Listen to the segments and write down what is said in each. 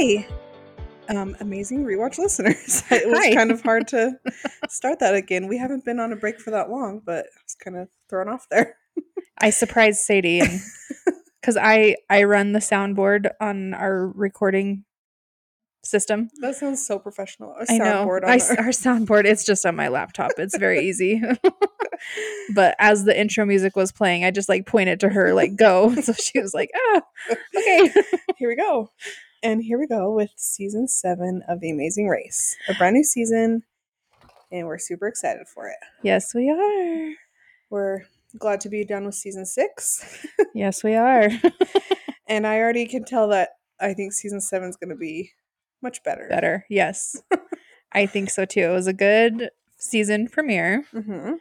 Hi, um, amazing rewatch listeners. it was Hi. kind of hard to start that again. We haven't been on a break for that long, but I was kind of thrown off there. I surprised Sadie because I I run the soundboard on our recording system. That sounds so professional. I know soundboard I our- our soundboard. It's just on my laptop. It's very easy. but as the intro music was playing, I just like pointed to her like go. So she was like, ah, okay. here we go. And here we go with season seven of The Amazing Race, a brand new season, and we're super excited for it. yes, we are. We're glad to be done with season six, Yes, we are. and I already can tell that I think season seven is going to be much better. Better. Yes, I think so too. It was a good season premiere, hmm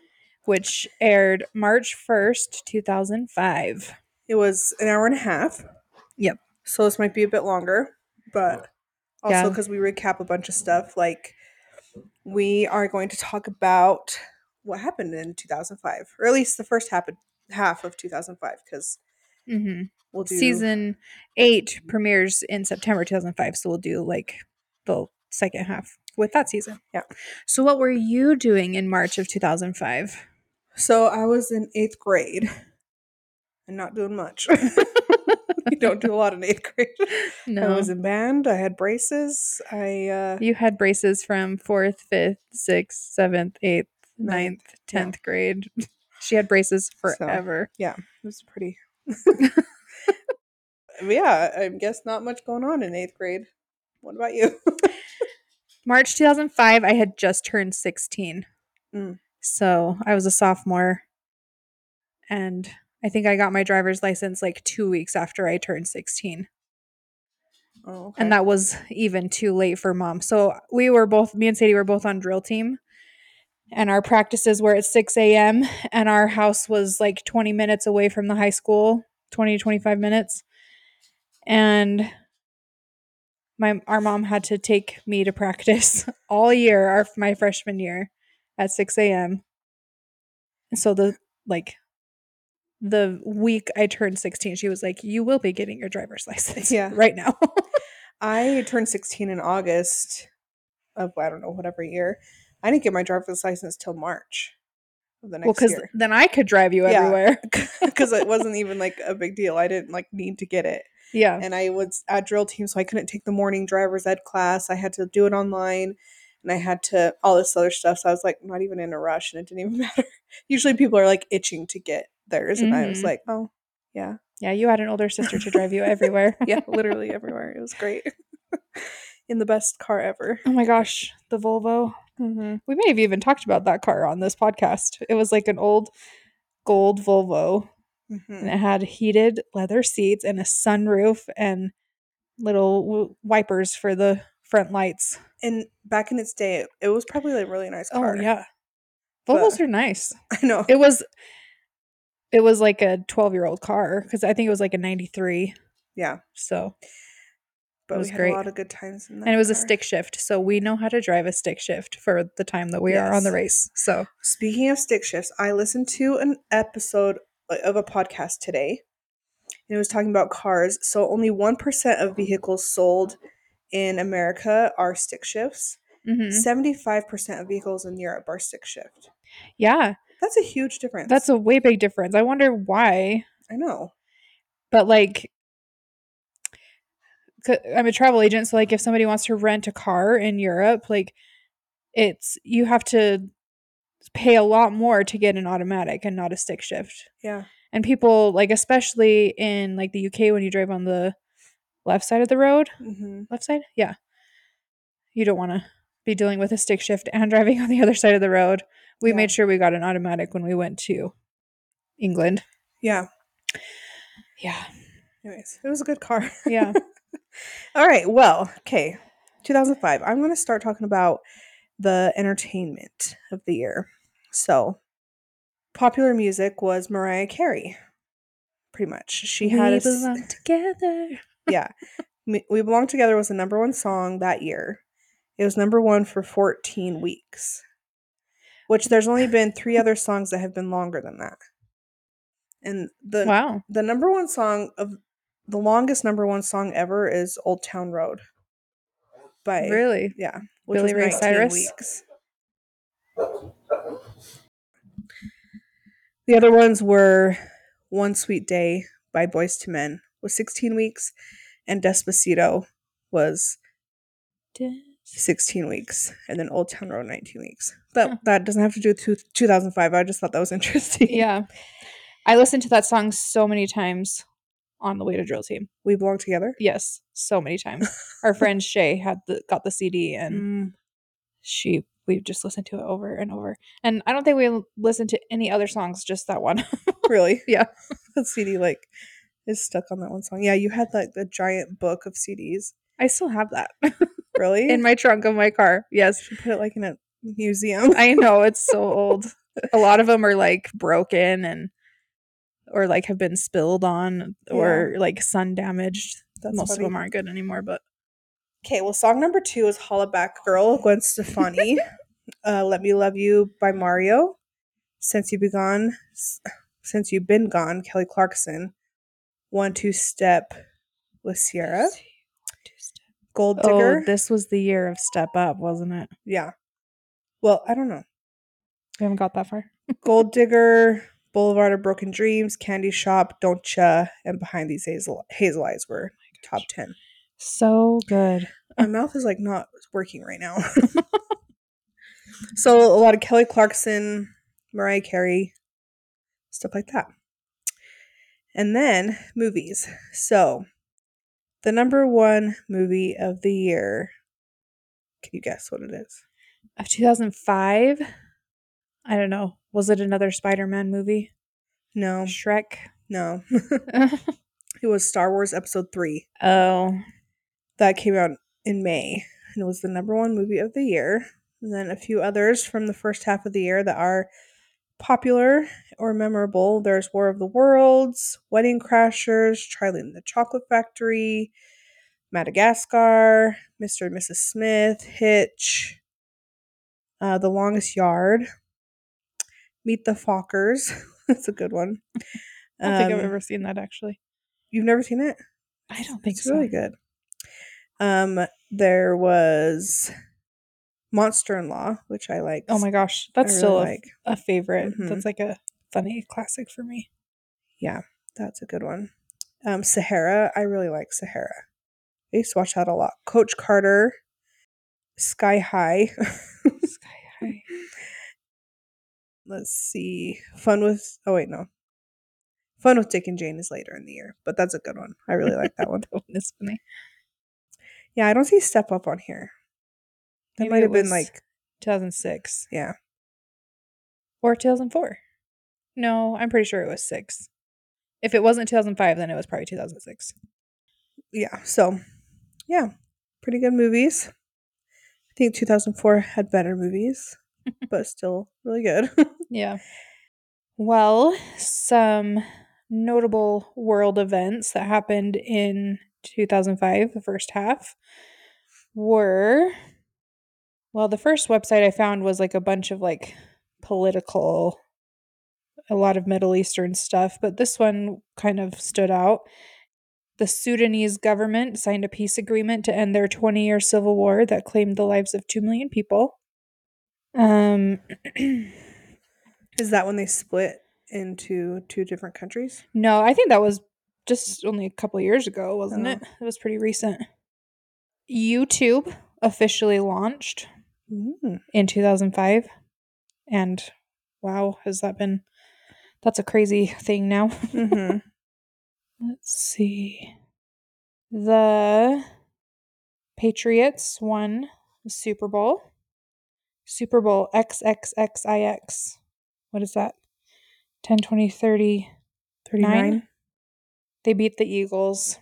which aired March first, two thousand five. It was an hour and a half. Yep. So this might be a bit longer, but also Yeah. because we recap a bunch of stuff, like we are going to talk about what happened in 2005, or at least the first half of, half of 2005, because Mm-hmm. we'll do season eight premieres in September 2005. So we'll do like the second half with that season. Yeah. So what were you doing in March of 2005? So I was in eighth grade and not doing much. you don't do a lot in eighth grade. No. I was in band. I had braces. I uh, You had braces from fourth, fifth, sixth, seventh, eighth, ninth, yeah. tenth grade. She had braces forever. Yeah. It was pretty. yeah, I guess not much going on in eighth grade. What about you? March 2005, I had just turned 16. Mm. So I was a sophomore. And I think I got my driver's license like two weeks after I turned 16. oh, okay. And that was even too late for mom. So we were both, me and Sadie were both on drill team. And our practices were at 6 a.m. And our house was like 20 minutes away from the high school 20 to 25 minutes. And my our mom had to take me to practice all year, our my freshman year, at 6 a.m. So the like the week I turned 16, she was like, You will be getting your driver's license Yeah. right now. I turned 16 in August of I don't know whatever year. I didn't get my driver's license till March of the well, because year then I could drive you Yeah. everywhere. because it wasn't even like a big deal. I didn't like need to get it, Yeah. and I was at drill team, so I couldn't take the morning driver's ed class. I had to do it online, and I had to all this other stuff. So I was like not even in a rush, and it didn't even matter. Usually people are like itching to get theirs, and I was Mhm. like, oh yeah, Yeah, you had an older sister to drive you everywhere. yeah, literally everywhere. It was great. in the best car ever. Oh my gosh, the Volvo. Mm-hmm. We may have even talked about that car on this podcast. It was like an old gold Volvo Mm-hmm. and it had heated leather seats and a sunroof and little w- wipers for the front lights. And back in its day, it, it was probably like a really nice car. Oh yeah. But- Volvos are nice. I know. It was it was like a 12-year-old car cuz I think it was like a 93. yeah, So, but was we had great. a lot of good times in that. and it was a stick shift. So we know how to drive a stick shift for the time that we are on the race. So, Speaking of stick shifts, I listened to an episode of a podcast today, and it was talking about cars. So only one percent of vehicles sold in America are stick shifts. mhm. Seventy-five percent of vehicles in Europe are stick shift. yeah, That's a huge difference. that's a way big difference. I wonder why. I know. but like, i'm a travel agent so like if somebody wants to rent a car in europe like it's you have to pay a lot more to get an automatic and not a stick shift Yeah. and people like especially in like the uk when you drive on the left side of the road hmm left side yeah you don't want to be dealing with a stick shift and driving on the other side of the road we Yeah. made sure we got an automatic when we went to england Yeah. yeah Anyways, it was a good car. yeah All right. Well, okay. 2005. I'm going to start talking about the entertainment of the year. So, popular music was Mariah Carey. Pretty much. She had we a s- belong together yeah. We Belong Together was the number one song that year. It was number one for 14 weeks, which there's only been three other songs that have been longer than that. And the wow the number one song of the longest number one song ever is Old Town Road. by Really? yeah, which Billy Ray Cyrus? weeks. The other ones were One Sweet Day by Boyz II Men was 16 weeks, and Despacito was 16 weeks, and then Old Town Road 19 weeks. But Huh. that doesn't have to do with 2005. I just thought that was interesting. Yeah. I listened to that song so many times on the way to drill team. We belong together. Yes, so many times. Our friend Shay had the got the CD and Mm, she we've just listened to it over and over. And I don't think we listened to any other songs, just that one. really? Yeah. that CD like is stuck on that one song. Yeah, you had like the giant book of CDs. I still have that Really? in my trunk of my car. Yes. should put it like in a museum. I know it's so old. A lot of them are like broken and or like have been spilled on or like sun damaged. That's Most funny. of them aren't good anymore, but Okay, well, song number two is Holla Back Girl, Gwen Stefani. uh, Let Me Love You by Mario. Since You Be Gone, Since You've Been Gone, Kelly Clarkson. One Two Step with Ciara. Gold Oh, this was the year of Step Up, wasn't it? yeah. Well, I don't know. We haven't got that far. Gold Digger, Boulevard of Broken Dreams, Candy Shop, Don't and Behind These Hazel, Hazel Eyes were oh top 10. So good. My mouth is like not working right now. so a lot of Kelly Clarkson, Mariah Carey, stuff like that. And then movies. So the number one movie of the year. Can you guess what it is? Of 2005, I don't know. Was it another Spider-Man movie? No, Shrek. no. it was Star Wars Episode 3. oh, That came out in May and it was the number one movie of the year. And then a few others from the first half of the year that are popular or memorable. There's War of the Worlds, Wedding Crashers, Charlie and the Chocolate Factory, Madagascar, Mr. and Mrs. Smith, Hitch, uh, The Longest Yard, Meet the Fockers. That's a good one. I don't think I've Um, ever seen that actually. You've never seen it? I don't think it's so. really good. Um, there was Monster in Law, which I like. Oh my gosh, that's I still really a, like. a favorite. Mhm. That's like a funny classic for me. Yeah, that's a good one. Um, Sahara, I really like Sahara. I used to watch that a lot. Coach Carter, Sky High. Sky High. Let's see. Fun with. Oh wait, no. Fun with Dick and Jane is later in the year, but that's a good one. I really like that one. That one is funny. Yeah, I don't see Step Up on here. That Maybe might have been like 2006 yeah. or 2004. No, I'm pretty sure it was six. If it wasn't 2005, then it was probably 2006. yeah, so yeah, pretty good movies. I think 2004 had better movies, but still really good. Yeah. Well, some notable world events that happened in 2005, the first half, were well, the first website I found was like a bunch of like political, a lot of Middle Eastern stuff, but this one kind of stood out. The Sudanese government signed a peace agreement to end their 20 year civil war that claimed the lives of 2 million people. Um, Is that when they split into two different countries? No, I think that was just only a couple years ago, wasn't Oh. it? It was pretty recent. YouTube officially launched Mm. in 2005. And wow, has that been that's a crazy thing now. hmm Let's see. The Patriots won the Super Bowl. Super Bowl XXXIX. What is that? 10, 20, 30. 39. They beat the Eagles.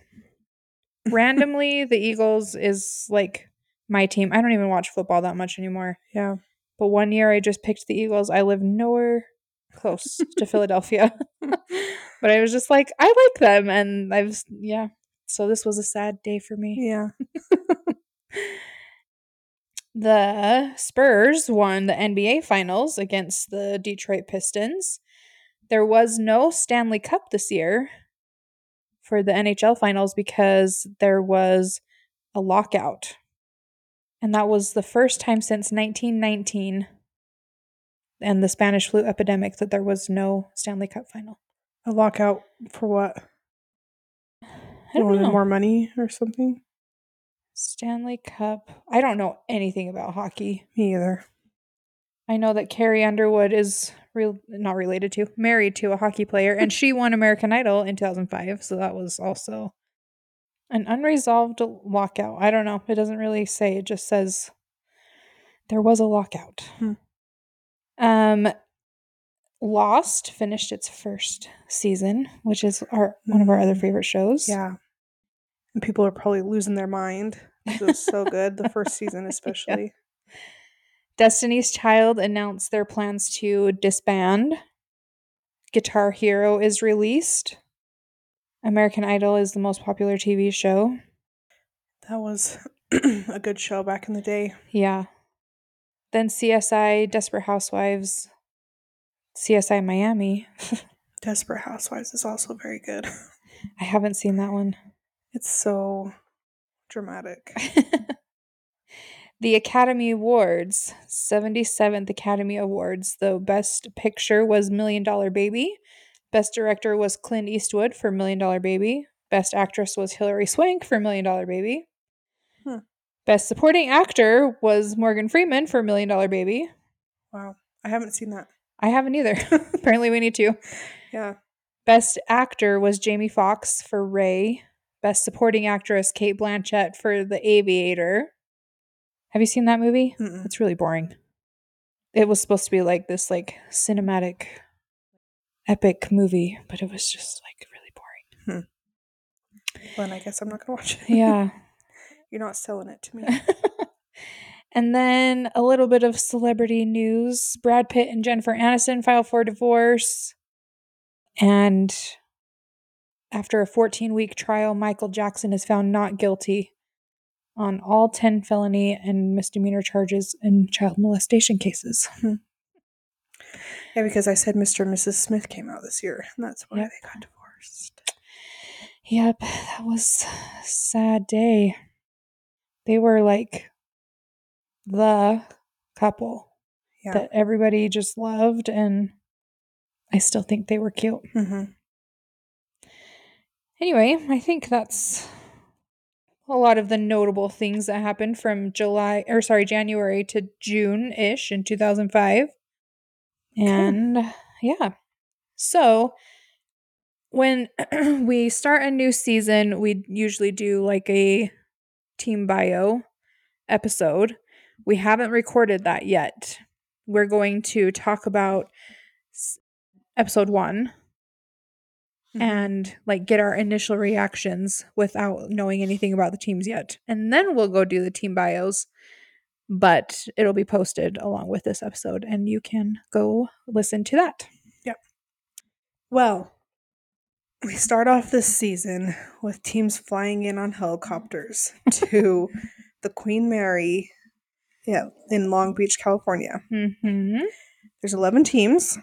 Randomly, the Eagles is like my team. I don't even watch football that much anymore. Yeah. But one year I just picked the Eagles. I live nowhere close to Philadelphia. but I was just like, I like them. And I was, yeah. So this was a sad day for me. Yeah. The Spurs won the NBA Finals against the Detroit Pistons. There was no Stanley Cup this year for the NHL Finals because there was a lockout. And that was the first time since 1919 and the Spanish flu epidemic that there was no Stanley Cup final. A lockout for what? I wanted know. more money or something? Stanley Cup. I don't know anything about hockey. Me either. I know that Carrie Underwood is real not related to, married to a hockey player, and she won American Idol in 2005. So that was also an unresolved lockout. I don't know. It doesn't really say. It just says there was a lockout. Hmm. Um, Lost finished its first season, which is our one of our other Mm. favorite shows. Yeah. And people are probably losing their mind. It was so good, the first season especially. Destiny's Child announced their plans to disband. Guitar Hero is released. American Idol is the most popular TV show. That was a good show back in the day. Yeah. Then CSI, Desperate Housewives, CSI Miami. Desperate Housewives is also very good. I haven't seen that one. It's so dramatic. the Academy Awards, 77th Academy Awards. The best picture was Million Dollar Baby. Best director was Clint Eastwood for Million Dollar Baby. Best actress was Hilary Swank for Million Dollar Baby. Hmm. Best supporting actor was Morgan Freeman for Million Dollar Baby. Wow. I haven't seen that. I haven't either. Apparently, we need to. Yeah. Best actor was Jamie Foxx for Ray. Best supporting actress Cate Blanchett for The Aviator. Have you seen that movie? Mm-mm. It's really boring. It was supposed to be like this like cinematic epic movie, but it was just like really boring. Hmm. Well, I guess I'm not gonna watch it. Yeah. You're not selling it to me. and then a little bit of celebrity news. Brad Pitt and Jennifer Aniston file for divorce. And after a 14 week trial, Michael Jackson is found not guilty on all 10 felony and misdemeanor charges in child molestation cases. Hmm. Yeah, because I said Mr. and Mrs. Smith came out this year, and that's why Yep. they got divorced. Yep, that was a sad day. They were like the couple Yeah. that everybody just loved, and I still think they were cute. hmm Anyway, I think that's a lot of the notable things that happened from July or sorry, January to June ish in 2005. And yeah. So when we start a new season, we usually do like a team bio episode. We haven't recorded that yet. We're going to talk about episode 1 Mhm. and like get our initial reactions without knowing anything about the teams yet. And then we'll go do the team bios, but it'll be posted along with this episode and you can go listen to that. Yep. Well, we start off this season with teams flying in on helicopters to the Queen Mary, yeah, in Long Beach, California. Mhm. There's 11 teams,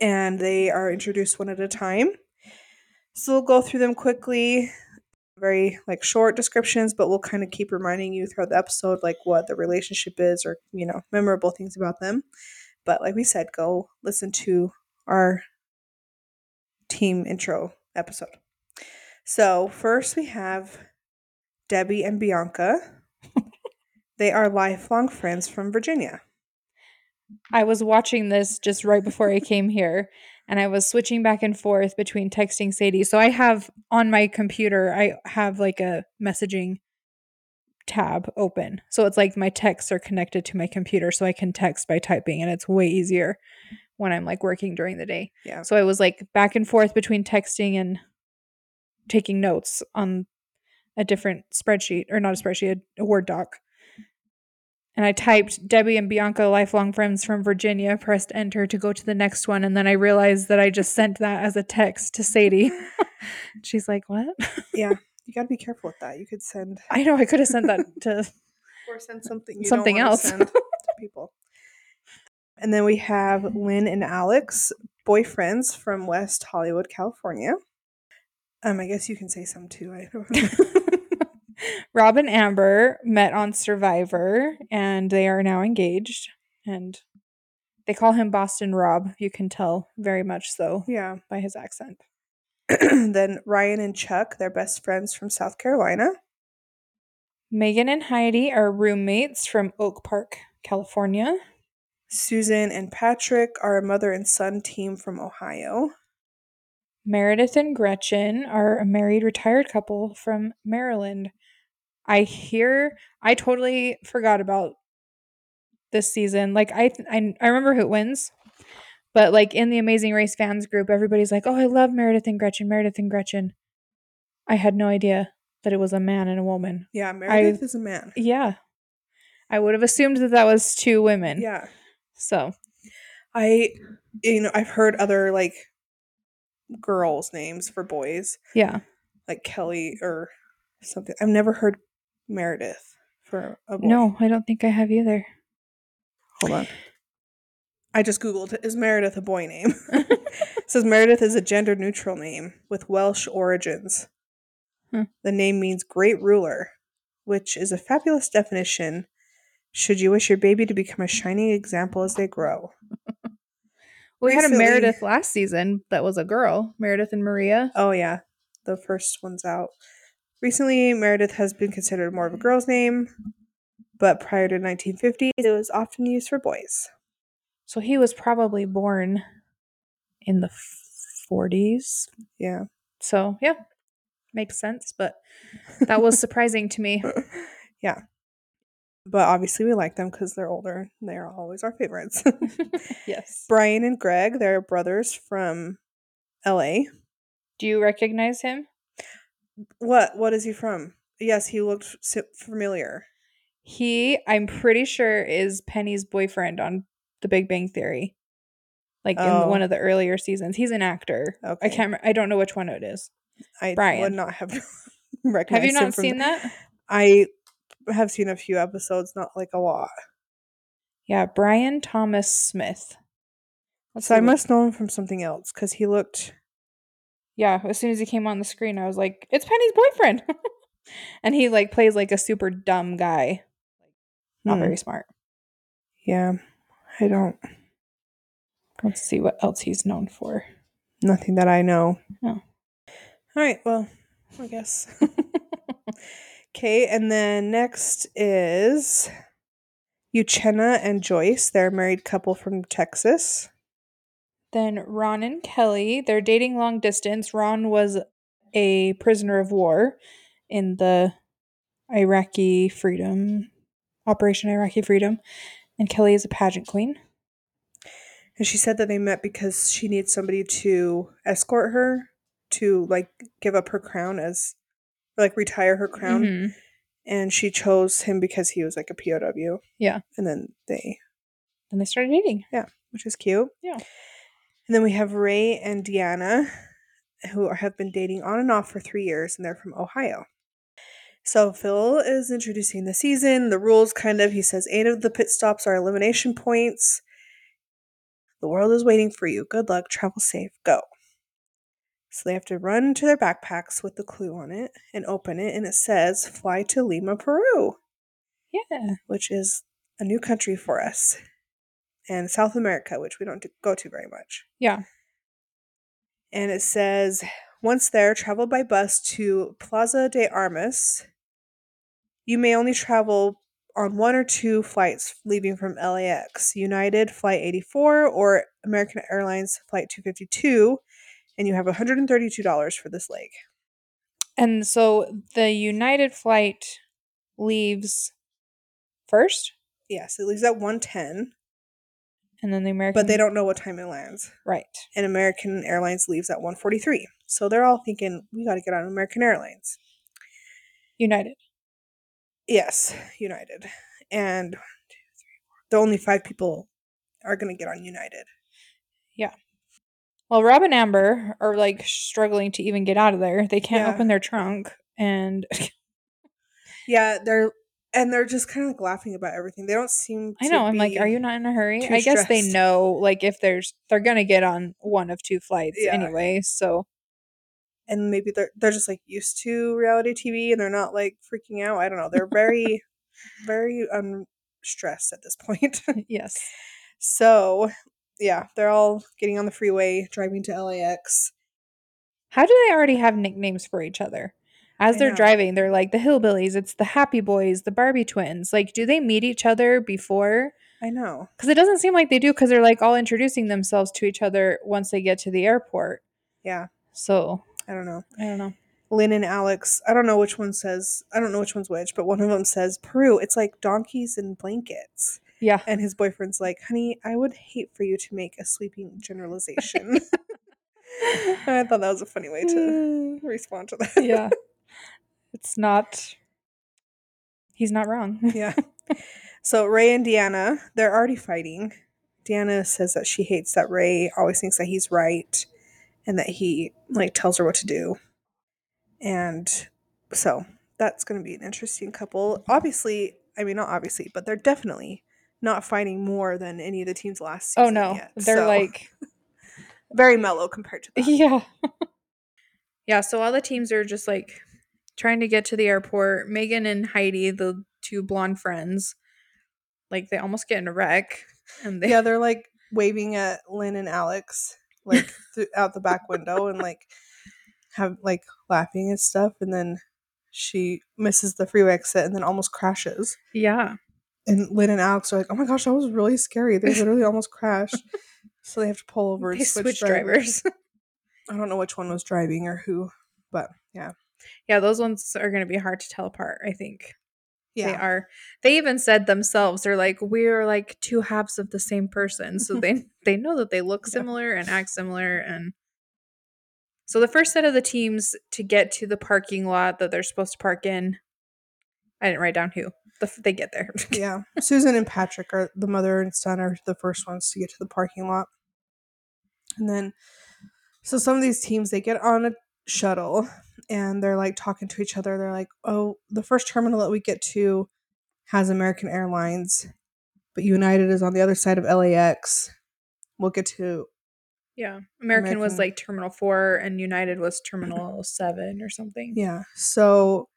and they are introduced one at a time. So we'll go through them quickly, very like short descriptions, but we'll kind of keep reminding you throughout the episode like what the relationship is or you know memorable things about them. But like we said, go listen to our team intro episode. So first we have Debbie and Bianca. they are lifelong friends from Virginia. I was watching this just right before I came here and I was switching back and forth between texting Sadie. So I have on my computer, I have like a messaging tab open. So it's like my texts are connected to my computer so I can text by typing and it's way easier when I'm like working during the day. Yeah. So I was like back and forth between texting and taking notes on a different spreadsheet or not a spreadsheet, a, a Word doc. And I typed Debbie and Bianca, lifelong friends from Virginia, pressed enter to go to the next one. And then I realized that I just sent that as a text to Sadie. She's like, What? Yeah, you got to be careful with that. You could send I know I could have sent that to or send something you Something else. to people. And then we have Lynn and Alex, boyfriends from West Hollywood, California. Um, I guess you can say some too. I don't Rob and Amber met on Survivor and they are now engaged. And they call him Boston Rob. You can tell very much so Yeah. by his accent. then Ryan and Chuck, they're best friends from South Carolina. Megan and Heidi are roommates from Oak Park, California. Susan and Patrick are a mother and son team from Ohio. Meredith and Gretchen are a married retired couple from Maryland. I hear I totally forgot about this season. Like I I, I remember who wins. But like in the Amazing Race fans group, everybody's like, "Oh, I love Meredith and Gretchen, Meredith and Gretchen." I had no idea that it was a man and a woman. Yeah, Meredith is a man. Yeah. I would have assumed that that was two women. Yeah. So, I you know, I've heard other like girls' names for boys, yeah. like Kelly or something. I've never heard Meredith for a boy. No, I don't think I have either. Hold on. I just googled is Meredith a boy name? it says Meredith is a gender neutral name with Welsh origins. Hmm. The name means great ruler, which is a fabulous definition. Should you wish your baby to become a shining example as they grow? We had a Meredith last season that was a girl, Meredith and Maria. Oh yeah, the first one's out. Recently, Meredith has been considered more of a girl's name, but prior to 1950, it was often used for boys. So he was probably born in the 40s. Yeah. So, yeah, makes sense. But that was surprising to me. yeah. But obviously, we like them because they're older. They're always our favorites. yes. Brian and Greg, they're brothers from LA. Do you recognize him? What? What is he from? Yes, he looked familiar. He, I'm pretty sure, is Penny's boyfriend on The Big Bang Theory. Like Oh. in one of the earlier seasons. He's an actor. Okay. I can't, I don't know which one it is. I Brian. would not have recognized Have you not seen the- that? I have seen a few episodes, not like a lot. Yeah, Brian Thomas Smith. Let's So I must know him from something else because he looked. Yeah, as soon as he came on the screen, I was like, "It's Penny's boyfriend," and he like plays like a super dumb guy, not Hmm. very smart. Yeah, I don't. Let's see what else he's known for. Nothing that I know. Oh. All right. Well, I guess. okay, and then next is Uchenna and Joyce. They're a married couple from Texas. Then Ron and Kelly, they're dating long distance. Ron was a prisoner of war in the Iraqi Freedom Operation Iraqi Freedom, and Kelly is a pageant queen. And she said that they met because she needs somebody to escort her to like give up her crown as like retire her crown. Mhm. And she chose him because he was like a POW. Yeah. And then they, Then they started dating. Yeah, which is cute. Yeah. And then we have Ray and Deanna, who have been dating on and off for three years, and they're from Ohio. So Phil is introducing the season, the rules kind of. He says eight of the pit stops are elimination points. The world is waiting for you. Good luck, travel safe, go. So they have to run to their backpacks with the clue on it and open it, and it says fly to Lima, Peru, Yeah. which is a new country for us, and South America, which we don't go to very much. Yeah. and it says once there travel by bus to plaza de armas. You may only travel on one or two flights leaving from lax united flight 84 or american airlines flight 252 and you have $132 for this leg. And so the United flight leaves first, yes it leaves at 110 and then the American. but they don't know what time it lands Right. and american airlines leaves at 1:43. so they're all thinking we got to get on american airlines United. Yes, United. And one, two, three, four. The only five people are going to get on United. Yeah. Well, Rob and Amber are like struggling to even get out of there. They can't Yeah. open their trunk, and Yeah, they're and they're just kind of like laughing about everything. They don't seem. I know. I'm like, are you not in a hurry? I guess they know, like, if there's they're gonna get on one of two flights Yeah. anyway. So and maybe they're they're just like used to reality TV and they're not like freaking out. I don't know. They're very very unstressed at this point. yes. so, yeah, they're all getting on the freeway driving to LAX. How do they already have nicknames for each other? As they're driving, they're like the Hillbillies, it's the Happy Boys, the Barbie Twins. Like, do they meet each other before? I know. Because it doesn't seem like they do because they're like all introducing themselves to each other once they get to the airport. Yeah, So, I don't know. I don't know. Lynn and Alex, I don't know which one says, I don't know which one's which, but one of them says, Peru, it's like donkeys and blankets. Yeah. And his boyfriend's like, honey, I would hate for you to make a sweeping generalization. I thought that was a funny way to respond to that. yeah. It's not. He's not wrong. yeah. So Ray and Deanna, they're already fighting. Deanna says that she hates that Ray always thinks that he's right and that he like tells her what to do. And so that's going to be an interesting couple. Obviously, I mean not obviously, but they're definitely not fighting more than any of the teams last oh, season. Oh no. yet. They're So, like very mellow compared to that. Yeah. yeah, so all the teams are just like trying to get to the airport. Megan and Heidi, the two blonde friends, like they almost get in a wreck. And they yeah, they're like waving at Lynn and Alex, like th- out the back window, and like have like laughing and stuff. And then she misses the freeway exit and then almost crashes. Yeah. And Lynn and Alex are like, "Oh my gosh, that was really scary. They literally almost crashed." So they have to pull over and They switch, switch drivers. drivers. I don't know which one was driving or who, but yeah, yeah, those ones are going to be hard to tell apart, I think. yeah, They are. They even said themselves, they're like, we're like two halves of the same person. So they they know that they look Yeah. similar and act similar. And so the first set of the teams to get to the parking lot that they're supposed to park in, I didn't write down who. The, f- they get there. yeah. Susan and Patrick are the mother and son are the first ones to get to the parking lot. And then so some of these teams they get on a shuttle and they're like talking to each other. They're like, "Oh, the first terminal that we get to has American Airlines, but United is on the other side of LAX. We'll get to yeah. American, was like Terminal 4 and United was Terminal 7 or something. yeah." So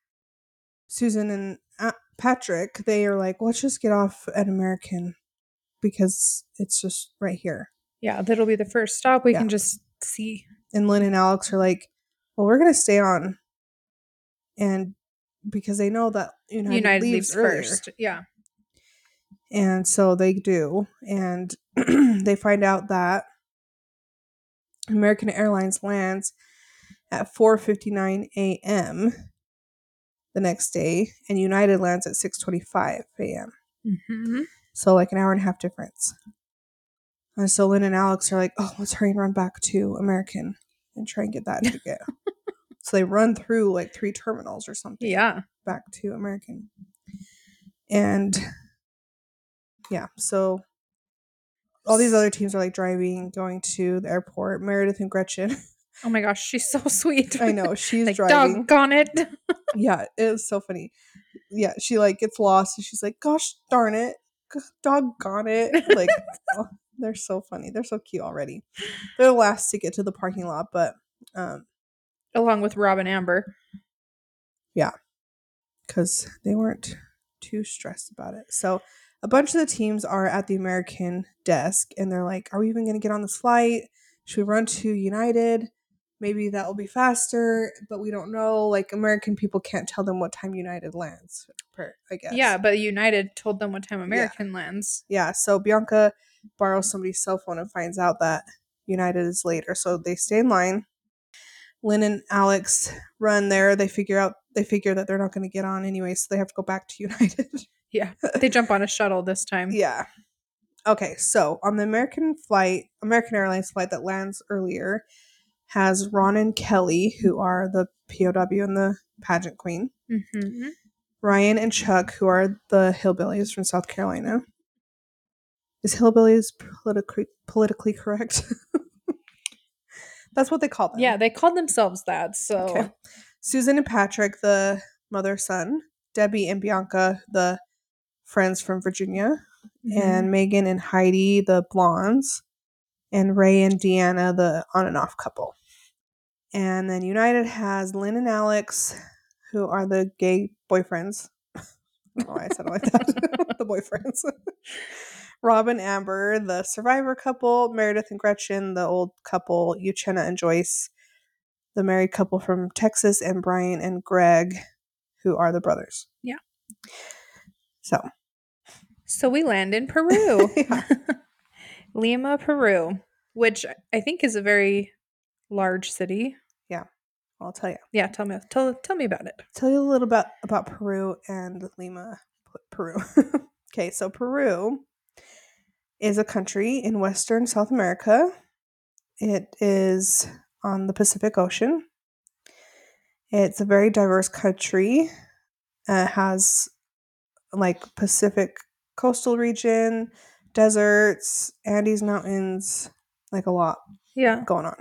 Susan and uh, Patrick, they are like, "Let's just get off at American because it's just right here." Yeah, that'll be the first stop. We Yeah. can just see. and Lynn and Alex are like, "Well, we're gonna stay on," and because they know that United, United leaves, leaves first. Yeah. and so they do, and they find out that American Airlines lands at 4:59 a.m. the next day, and United lands at 6:25 a.m. hmm So like an hour and a half difference. And so Lynn and Alex are like, "Oh, let's hurry and run back to American and try and get that ticket." so they run through like three terminals or something. Yeah. back to American. And yeah, so all these other teams are like driving, going to the airport. Meredith and Gretchen. Oh my gosh, she's so sweet. I know she's like driving. doggone it. Yeah, it was so funny. Yeah, she like gets lost and she's like, "Gosh darn it, doggone it!" Like oh, they're so funny. They're so cute already. They're the last to get to the parking lot, but um, Along with Rob and Amber. Yeah, because they weren't too stressed about it. So a bunch of the teams are at the American desk and they're like, Are we even going to get on this flight? Should we run to United? Maybe that will be faster, but we don't know. Like, American people can't tell them what time United lands, per, I guess. Yeah, but United told them what time American lands. Yeah. So Bianca borrows somebody's cell phone and finds out that United is later. So they stay in line. Lynn and Alex run there. They figure out they figure that they're not going to get on anyway, so they have to go back to United. Yeah. They jump on a shuttle this time. Yeah. Okay, so on the American flight, American Airlines flight that lands earlier, has Ron and Kelly, who are the POW and the pageant queen, hmm Ryan and Chuck, who are the hillbillies from South Carolina. Is hillbillies politically politically correct? That's what they call them. Yeah, they called themselves that. So Okay. Susan and Patrick, the mother son, Debbie and Bianca, the friends from Virginia, Mm-hmm. and Megan and Heidi, the blondes, and Ray and Deanna, the on and off couple. And then United has Lynn and Alex, who are the gay boyfriends. I don't know why I said it like that. the boyfriends. Rob and Amber, the survivor couple. Meredith and Gretchen, the old couple. Uchenna and Joyce, the married couple from Texas. And Brian and Greg, who are the brothers. Yeah. So, So we land in Peru. Lima, Peru, which I think is a very large city. Yeah. I'll tell you. Yeah, tell me tell tell me about it. tell you a little bit about Peru and Lima, Peru. okay, so Peru is a country in Western South America. It is on the Pacific Ocean. It's a very diverse country. Uh, it has like Pacific coastal region, deserts, Andes Mountains, like a lot Yeah. going on.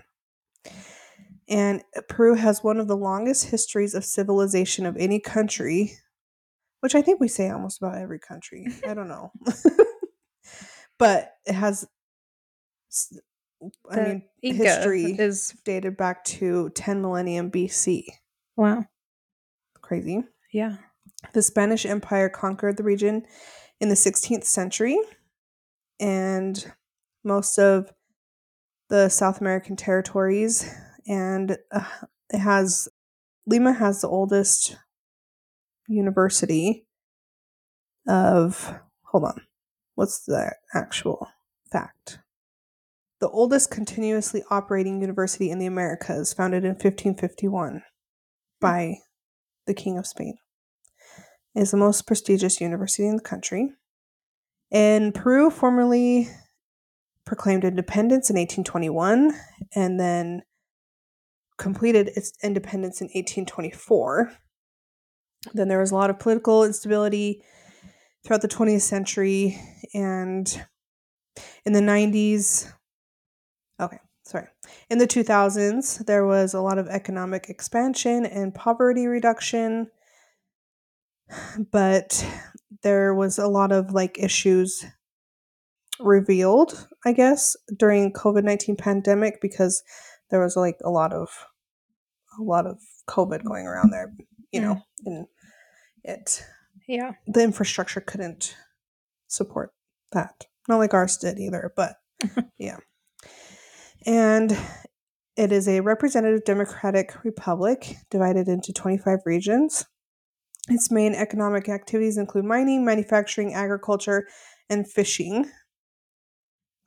And Peru has one of the longest histories of civilization of any country, which I think we say almost about every country. I don't know. but it has, I The mean, Inca history is dated back to 10 millennium BC. wow. Crazy. Yeah. The Spanish Empire conquered the region in the 16th century, and most of the South American territories. And uh, it has Lima has the oldest university of. Hold on, what's the actual fact? The oldest continuously operating university in the Americas, founded in 1551 by the King of Spain is the most prestigious university in the country. And Peru formerly proclaimed independence in 1821 and then completed its independence in 1824. Then there was a lot of political instability throughout the 20th century and in the 90s okay sorry. In the 2000s there was a lot of economic expansion and poverty reduction but there was a lot of like issues revealed i guess during covid-19 pandemic because there was like a lot of a lot of covid going around there you hmm. know and it Yeah. the infrastructure couldn't support that not like ours did either but yeah and it is a representative democratic republic divided into 25 regions its main economic activities include mining, manufacturing, agriculture, and fishing,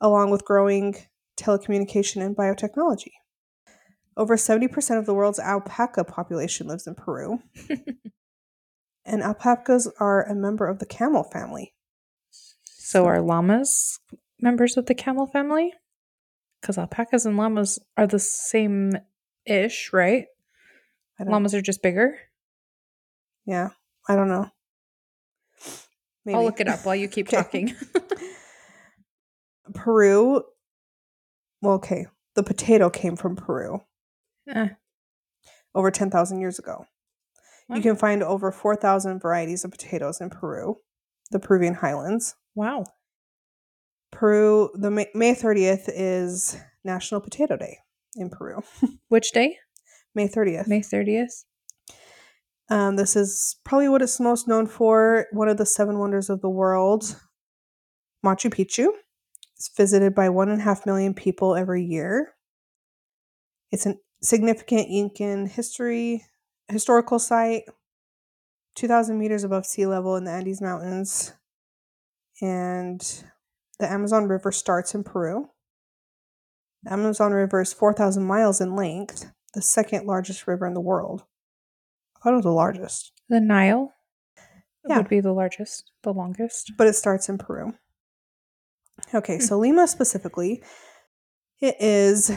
along with growing telecommunication and biotechnology. Over 70% of the world's alpaca population lives in Peru. and alpacas are a member of the camel family. So are llamas members of the camel family? Because alpacas and llamas are the same ish, right? Llamas are just bigger. yeah, I don't know. Maybe. I'll look it up while you keep talking. Peru. Well, okay. The potato came from Peru Eh, over 10,000 years ago. Wow. You can find over 4,000 varieties of potatoes in Peru, the Peruvian highlands. wow. Peru, the May, May 30th is National Potato Day in Peru. Which day? May 30th. May 30th. Um, this is probably what it's most known for. One of the seven wonders of the world, Machu Picchu. It's visited by one and a half million people every year. It's a significant Incan history historical site, 2,000 meters above sea level in the Andes Mountains, and the Amazon River starts in Peru. The Amazon River is 4,000 miles in length, the second largest river in the world. I thought it was the largest, The Nile Yeah. would be the largest, the longest. but it starts in Peru. Okay, hmm. so Lima specifically, it is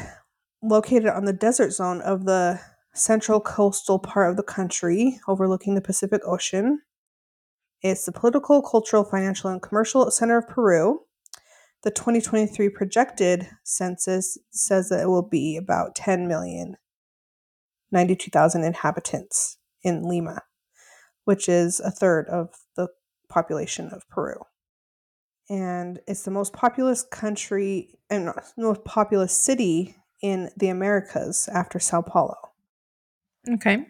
located on the desert zone of the central coastal part of the country, overlooking the Pacific Ocean. It's the political, cultural, financial, and commercial center of Peru. The 2023 projected census says that it will be about 10 million, 92,000 inhabitants in Lima, which is a third of the population of Peru. And it's the most populous country and most populous city in the Americas after Sao Paulo. Okay.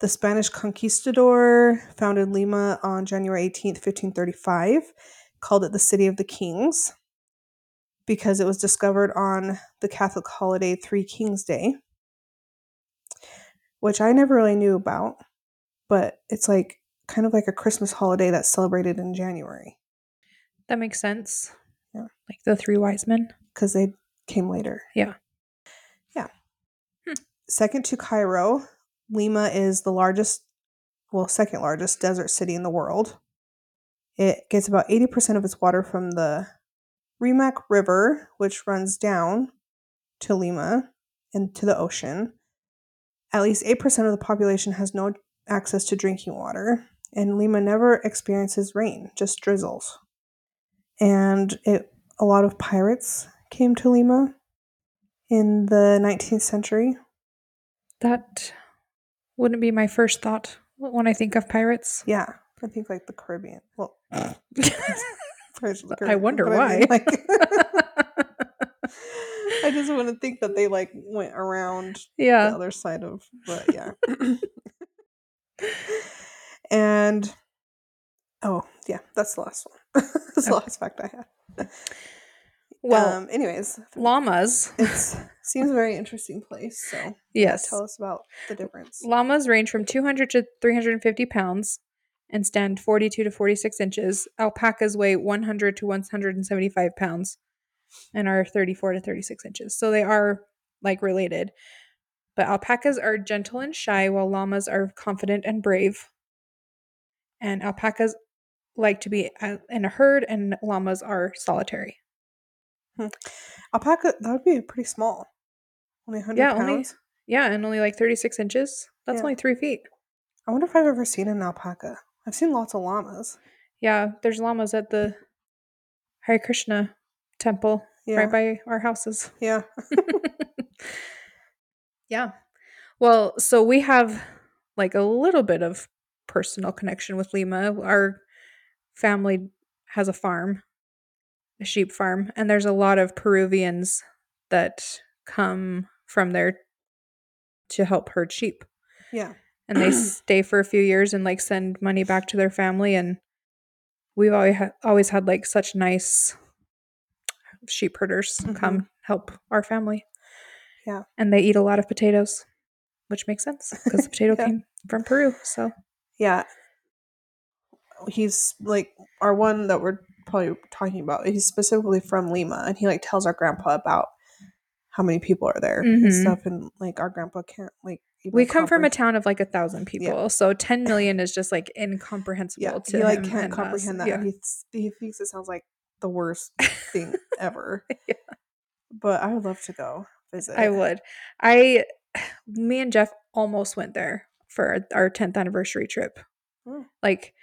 The Spanish conquistador founded Lima on January 18th, 1535, called it the City of the Kings because it was discovered on the Catholic holiday Three Kings Day, which I never really knew about, but it's like kind of like a Christmas holiday that's celebrated in January That makes sense. Yeah. Like the three wise men. because they came later. Yeah. Yeah. Second to Cairo, Lima is the largest, well, second largest desert city in the world. It gets about 80% of its water from the Rimac River, which runs down to Lima and to the ocean. At least 8% of the population has no access to drinking water, and Lima never experiences rain, just drizzles. And it, a lot of pirates came to Lima in the 19th century. That wouldn't be my first thought when I think of pirates. Yeah, I think like the Caribbean. Well, the I wonder but I mean, why. like- I just want to think that they like went around the other side of, but yeah. and oh yeah, that's the last one. that's the Okay. last fact I had. Well, um, anyways, llamas. it seems a very interesting place. So Yes. tell us about the difference. Llamas range from 200 to 350 pounds and stand 42 to 46 inches. Alpacas weigh 100 to 175 pounds and are 34 to 36 inches. So they are like related. But alpacas are gentle and shy, while llamas are confident and brave. And alpacas like to be uh, in a herd, and llamas are solitary. Hmm. Alpaca that would be pretty small. Only 100 Yeah, pounds. only- Yeah, and only like 36 inches. That's Yeah. only three feet. I wonder if I've ever seen an alpaca. I've seen lots of llamas. Yeah, there's llamas at the Hare Krishna temple Yeah. right by our houses. Yeah. Yeah. Well, so we have like a little bit of personal connection with Lima. Our family has a farm, a sheep farm, and there's a lot of Peruvians that come from there to help herd sheep. Yeah. And they stay for a few years and like send money back to their family and we've always ha- always had like such nice sheep herders Mhm. come help our family. Yeah. And they eat a lot of potatoes, which makes sense because the potato Yeah. came from Peru. So Yeah. He's like our one that we're probably talking about. He's specifically from Lima and he like tells our grandpa about how many people are there and Mhm. stuff and like our grandpa can't like even we come from a town of like a thousand people. So 10 million is just like incomprehensible yeah, to he like him can't and us. comprehend that. Yeah. and He, th- he thinks it sounds like the worst thing ever. Yeah. But I would love to go visit. I would. I, me and Jeff almost went there for our 10th anniversary trip. Mm. Like,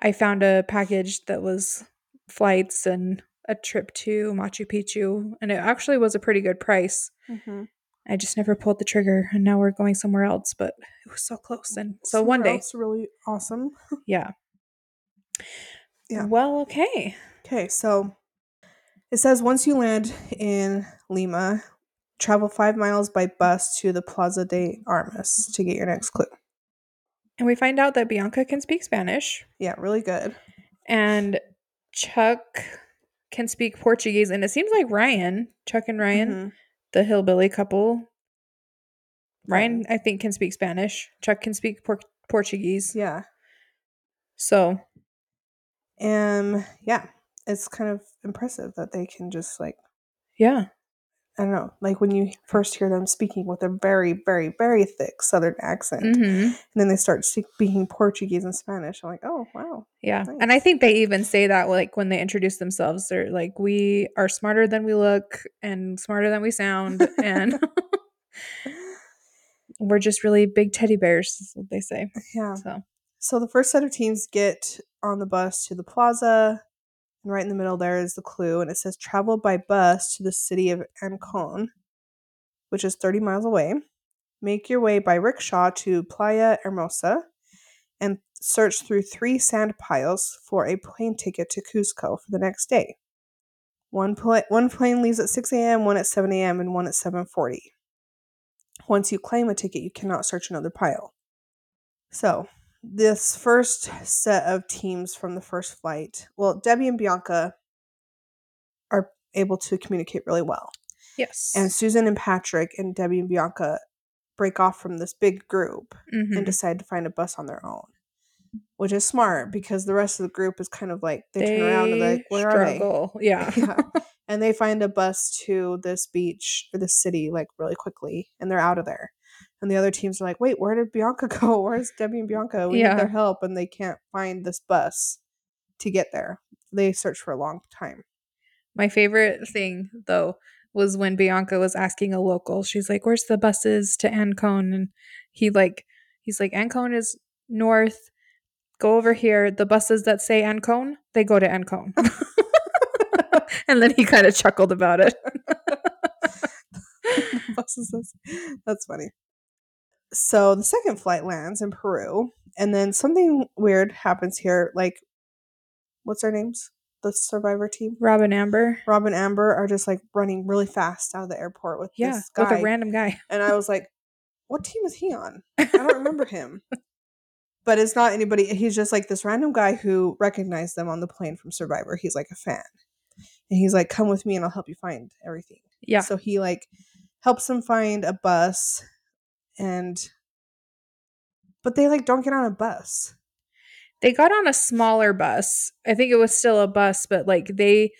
I found a package that was flights and a trip to Machu Picchu, and it actually was a pretty good price. Mhm. I just never pulled the trigger, and now we're going somewhere else, but it was so close. And so Somewhere one day, else really awesome. yeah. Yeah. Well, okay. Okay, so it says once you land in Lima, travel five miles by bus to the Plaza de Armas to get your next clue. And we find out that Bianca can speak Spanish, Yeah, really good. and Chuck can speak Portuguese, and it seems like Ryan, Chuck and Ryan, Mhm. the hillbilly couple. Ryan, Ryan. I think, can speak Spanish. Chuck can speak por- Portuguese. Yeah. So, Um yeah, it's kind of impressive that they can just like yeah. I don't know, like when you first hear them speaking with a very, very, very thick Southern accent, hmm and then they start speaking Portuguese and Spanish. I'm like, oh wow, Yeah. And I think they even say that like when they introduce themselves, they're like, we are smarter than we look and smarter than we sound. And we're just really big teddy bears, is what they say. yeah. So, So the first set of teams get on the bus to the plaza, and right in the middle there is the clue, and it says travel by bus to the city of Ancon, which is 30 miles away. Make your way by rickshaw to Playa Hermosa, and search through three sand piles for a plane ticket to Cusco for the next day. One pla- one plane leaves at 6 a.m., one at 7 a.m., and one at 7:40. Once you claim a ticket, you cannot search another pile. So, this first set of teams from the first flight, well, Debbie and Bianca are able to communicate really well. Yes. And Susan and Patrick and Debbie and Bianca break off from this big group Mhm. and decide to find a bus on their own, which is smart because the rest of the group is kind of like they, turn around and they're like, "Where struggle. Are they?" yeah, and they find a bus to this beach or this city like really quickly, and they're out of there. And the other teams are like, "Wait, where did Bianca go? Where's Debbie and Bianca? We Yeah. need their help," and they can't find this bus to get there. They search for a long time. My favorite thing though was when Bianca was asking a local. She's like, "Where's the buses to Ancon?" And he like he's like, "Ancon is north. Go over here. The buses that say Ancon, they go to Ancon." and then he kind of chuckled about it. buses. That's, that's funny. So the second flight lands in Peru, and then something weird happens here. Like, what's their names? The survivor team. Robin Amber. Rob and Amber are just like running really fast out of the airport with Yeah, this guy. with a random guy. and I was like, "What team is he on? I don't remember him." But it's not anybody. He's just like this random guy who recognized them on the plane from Survivor. He's like a fan, and he's like, "Come with me, and I'll help you find everything." Yeah. So he like helps them find a bus and but they like don't get on a bus. they got on a smaller bus. I think it was still a bus, but like they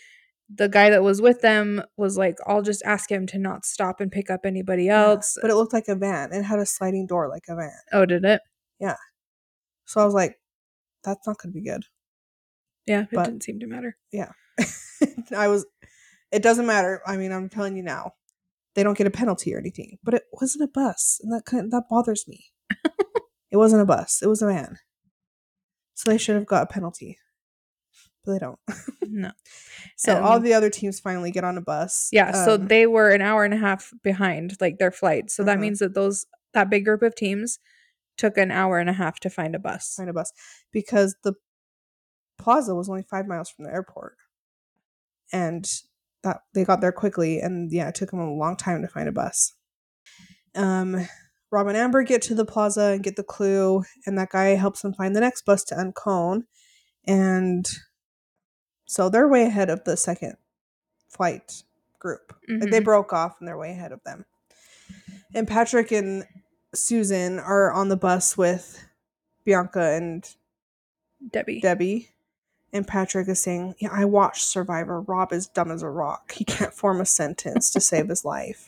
the guy that was with them was like, I'll just ask him to not stop and pick up anybody Yeah, else. But it looked like a van. It had a sliding door like a van. oh, did it? Yeah. So I was like, that's not gonna be good. Yeah, it But- didn't seem to matter. Yeah. I was it doesn't matter. I mean, I'm telling you now. They don't get a penalty or anything. But it wasn't a bus. And that kind that bothers me. it wasn't a bus. It was a van. So they should have got a penalty. But they don't. No. So all Um, the other teams finally get on a bus. Yeah, so Um, they were an hour and a half behind like their flight. So that Mhm. means that those that big group of teams took an hour and a half to find a bus. find a bus because the plaza was only five miles from the airport, and that they got there quickly. And yeah, it took them a long time to find a bus. Um, Rob and Amber get to the plaza and get the clue, and that guy helps them find the next bus to Ancon, and so they're way ahead of the second flight group. Like they Mhm. broke off and they're way ahead of them. And Patrick and Susan are on the bus with Bianca and Debbie. Debbie. And Patrick is saying, Yeah, I watched Survivor. Rob is dumb as a rock. He can't form a sentence to save his life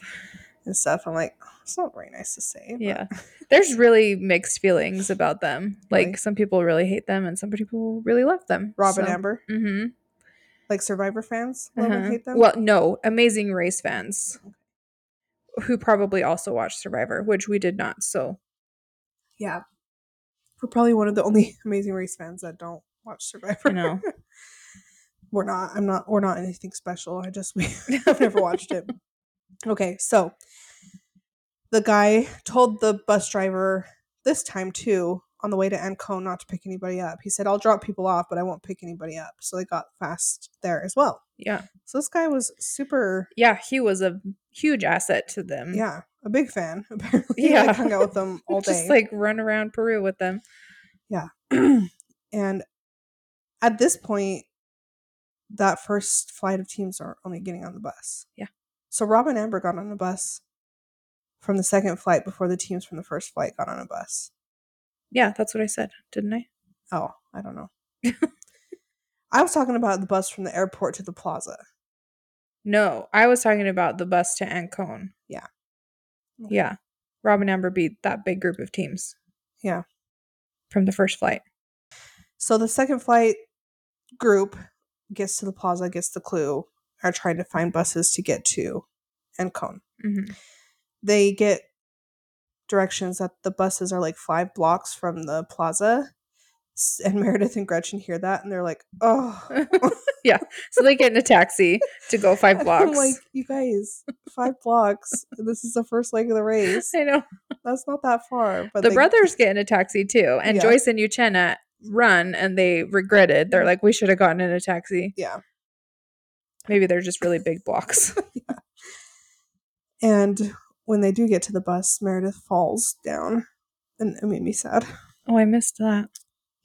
and stuff. I'm like, "Oh, It's not very nice to say. but- Yeah. There's really mixed feelings about them. Like Really? some people really hate them and some people really love them. Rob and Amber, Mm-hmm. like Survivor fans, love and hate them. Well, no, Amazing Race fans who probably also watched Survivor, which we did not. So yeah. We're probably one of the only Amazing Race fans that don't watch Survivor. Know. we're not. I'm not. We're not anything special. I just we I've never watched it. Okay, so the guy told the bus driver this time too on the way to Ancon not to pick anybody up. He said, "I'll drop people off, but I won't pick anybody up." So they got fast there as well. yeah. So this guy was super. Yeah, he was a huge asset to them. Yeah, a big fan. Apparently, Yeah. like, hung out with them all day. Just like run around Peru with them. Yeah, and at this point, that first flight of teams are only getting on the bus. Yeah. So Rob and Amber got on a bus from the second flight before the teams from the first flight got on a bus. Yeah, that's what I said, didn't I? Oh, I don't know. I was talking about the bus from the airport to the plaza. No, I was talking about the bus to Ancon. Yeah. Yeah. Rob and Amber beat that big group of teams. Yeah. From the first flight. So the second flight group gets to the plaza, gets the clue, are trying to find buses to get to Ancon. hmm they get directions that the buses are like five blocks from the plaza. And Meredith and Gretchen hear that and they're like, oh. Yeah. So they get in a taxi to go five blocks. I'm like, you guys, five blocks. This is the first leg of the race. I know. That's not that far. But the they- brothers get in a taxi too. And Yeah. Joyce and Uchenna run and they regretted. They're like, we should have gotten in a taxi. Yeah. Maybe they're just really big blocks. And when they do get to the bus, Meredith falls down, and it made me sad. oh, I missed that.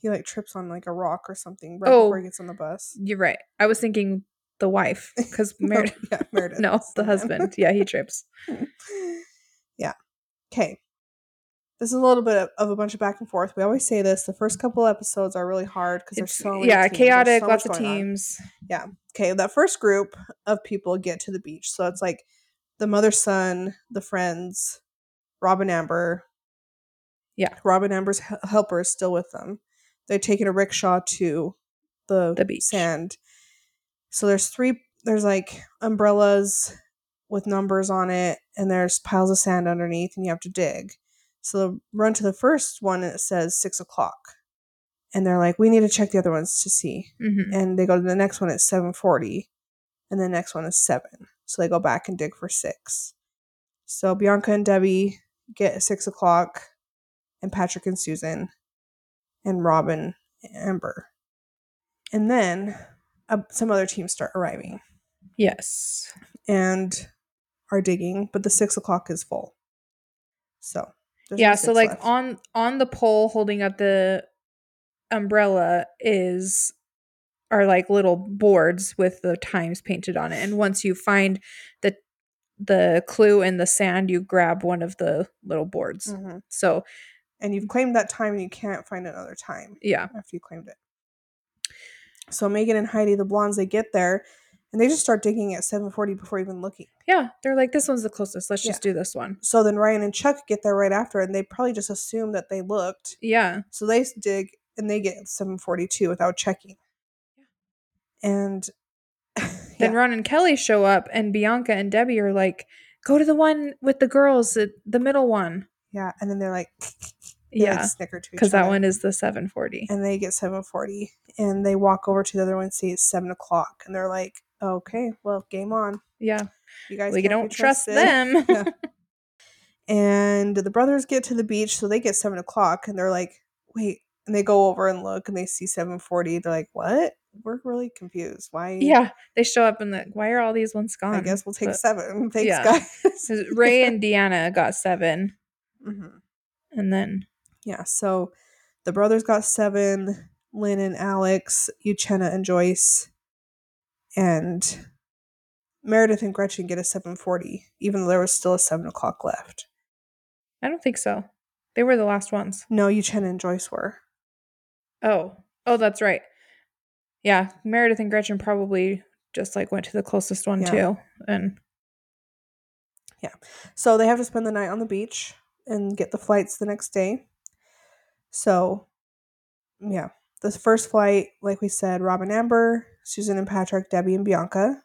He like trips on like a rock or something right Oh. before he gets on the bus. You're right. I was thinking the wife because No, Meredith. yeah, Meredith. no, the husband. Yeah, he trips. yeah. Okay. This is a little bit of, of a bunch of back and forth. We always say this. The first couple episodes are really hard because there's so many yeah, teams, chaotic. so lots of going on. teams. Okay, that first group of people get to the beach. So it's like the mother, son, the friends, Robin Amber. Yeah. Robin Amber's helper is still with them. They're taking a rickshaw to the, The beach. sand. So there's three there's like umbrellas with numbers on it and there's piles of sand underneath and you have to dig. So they run to the first one and it says six o'clock. And they're like, we need to check the other ones to see. Hmm and they go to the next one at 740 and the next one is 7 so they go back and dig for 6 so bianca and debbie get 6 o'clock and patrick and susan and robin and amber. And then uh, some other teams start arriving. Yes. and are digging but the 6 o'clock is full. So there's yeah. So like left. on on the pole holding up the umbrella is are like little boards with the times painted on it, and once you find the the clue in the sand, you grab one of the little boards. Mhm. So and you've claimed that time and you can't find another time yeah, after you claimed it. So Megan and Heidi, the blondes, they get there and they just start digging at 740 before even looking. yeah, they're like this one's the closest. Let's Yeah. just do this one. So then Ryan and Chuck get there right after and they probably just assume that they looked. Yeah, So they dig and they get 742 without checking. And Then yeah, Ron and Kelly show up, and Bianca and Debbie are like, "Go to the one with the girls, the, the middle one." yeah, and then they're like, they like Yeah, snicker to each because that one is the 740. and they get 740 and they walk over to the other one and see it's 7 o'clock and they're like okay well game on Yeah, you guys we don't trust them. Yeah. and the brothers get to the beach so they get 7 o'clock and they're like wait and they go over and look and they see 740 they're like what we're really confused why yeah, they show up and like, why are all these ones gone? i guess we'll take But- seven thanks yeah. guys Ray and Deanna got seven, Mhm. and then yeah so the brothers got seven lynn and alex uchenna and joyce and meredith and gretchen get a 740 even though there was still a 7 o'clock left I don't think so. They were the last ones. no uchenna and joyce were Oh, oh, that's right. Yeah, Meredith and Gretchen probably just like went to the closest one Yeah. too, and yeah. so they have to spend the night on the beach and get the flights the next day so yeah the first flight like we said robin amber susan and patrick debbie and bianca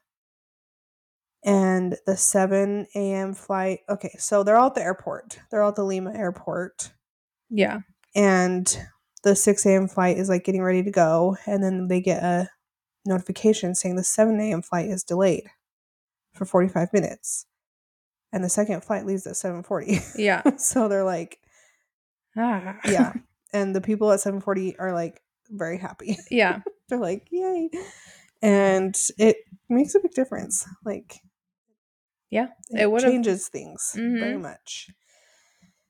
and the 7 a.m flight okay so they're all at the airport they're all at the lima airport yeah, and the 6 a.m. flight is like getting ready to go, and then they get a notification saying the 7 a.m. flight is delayed for 45 minutes, and the second flight leaves at 7:40. yeah, so they're like, ah. yeah, and the people at 7:40 are like very happy. yeah, they're like, yay, and it makes a big difference. Like, Yeah, it, it changes things very Mhm. much.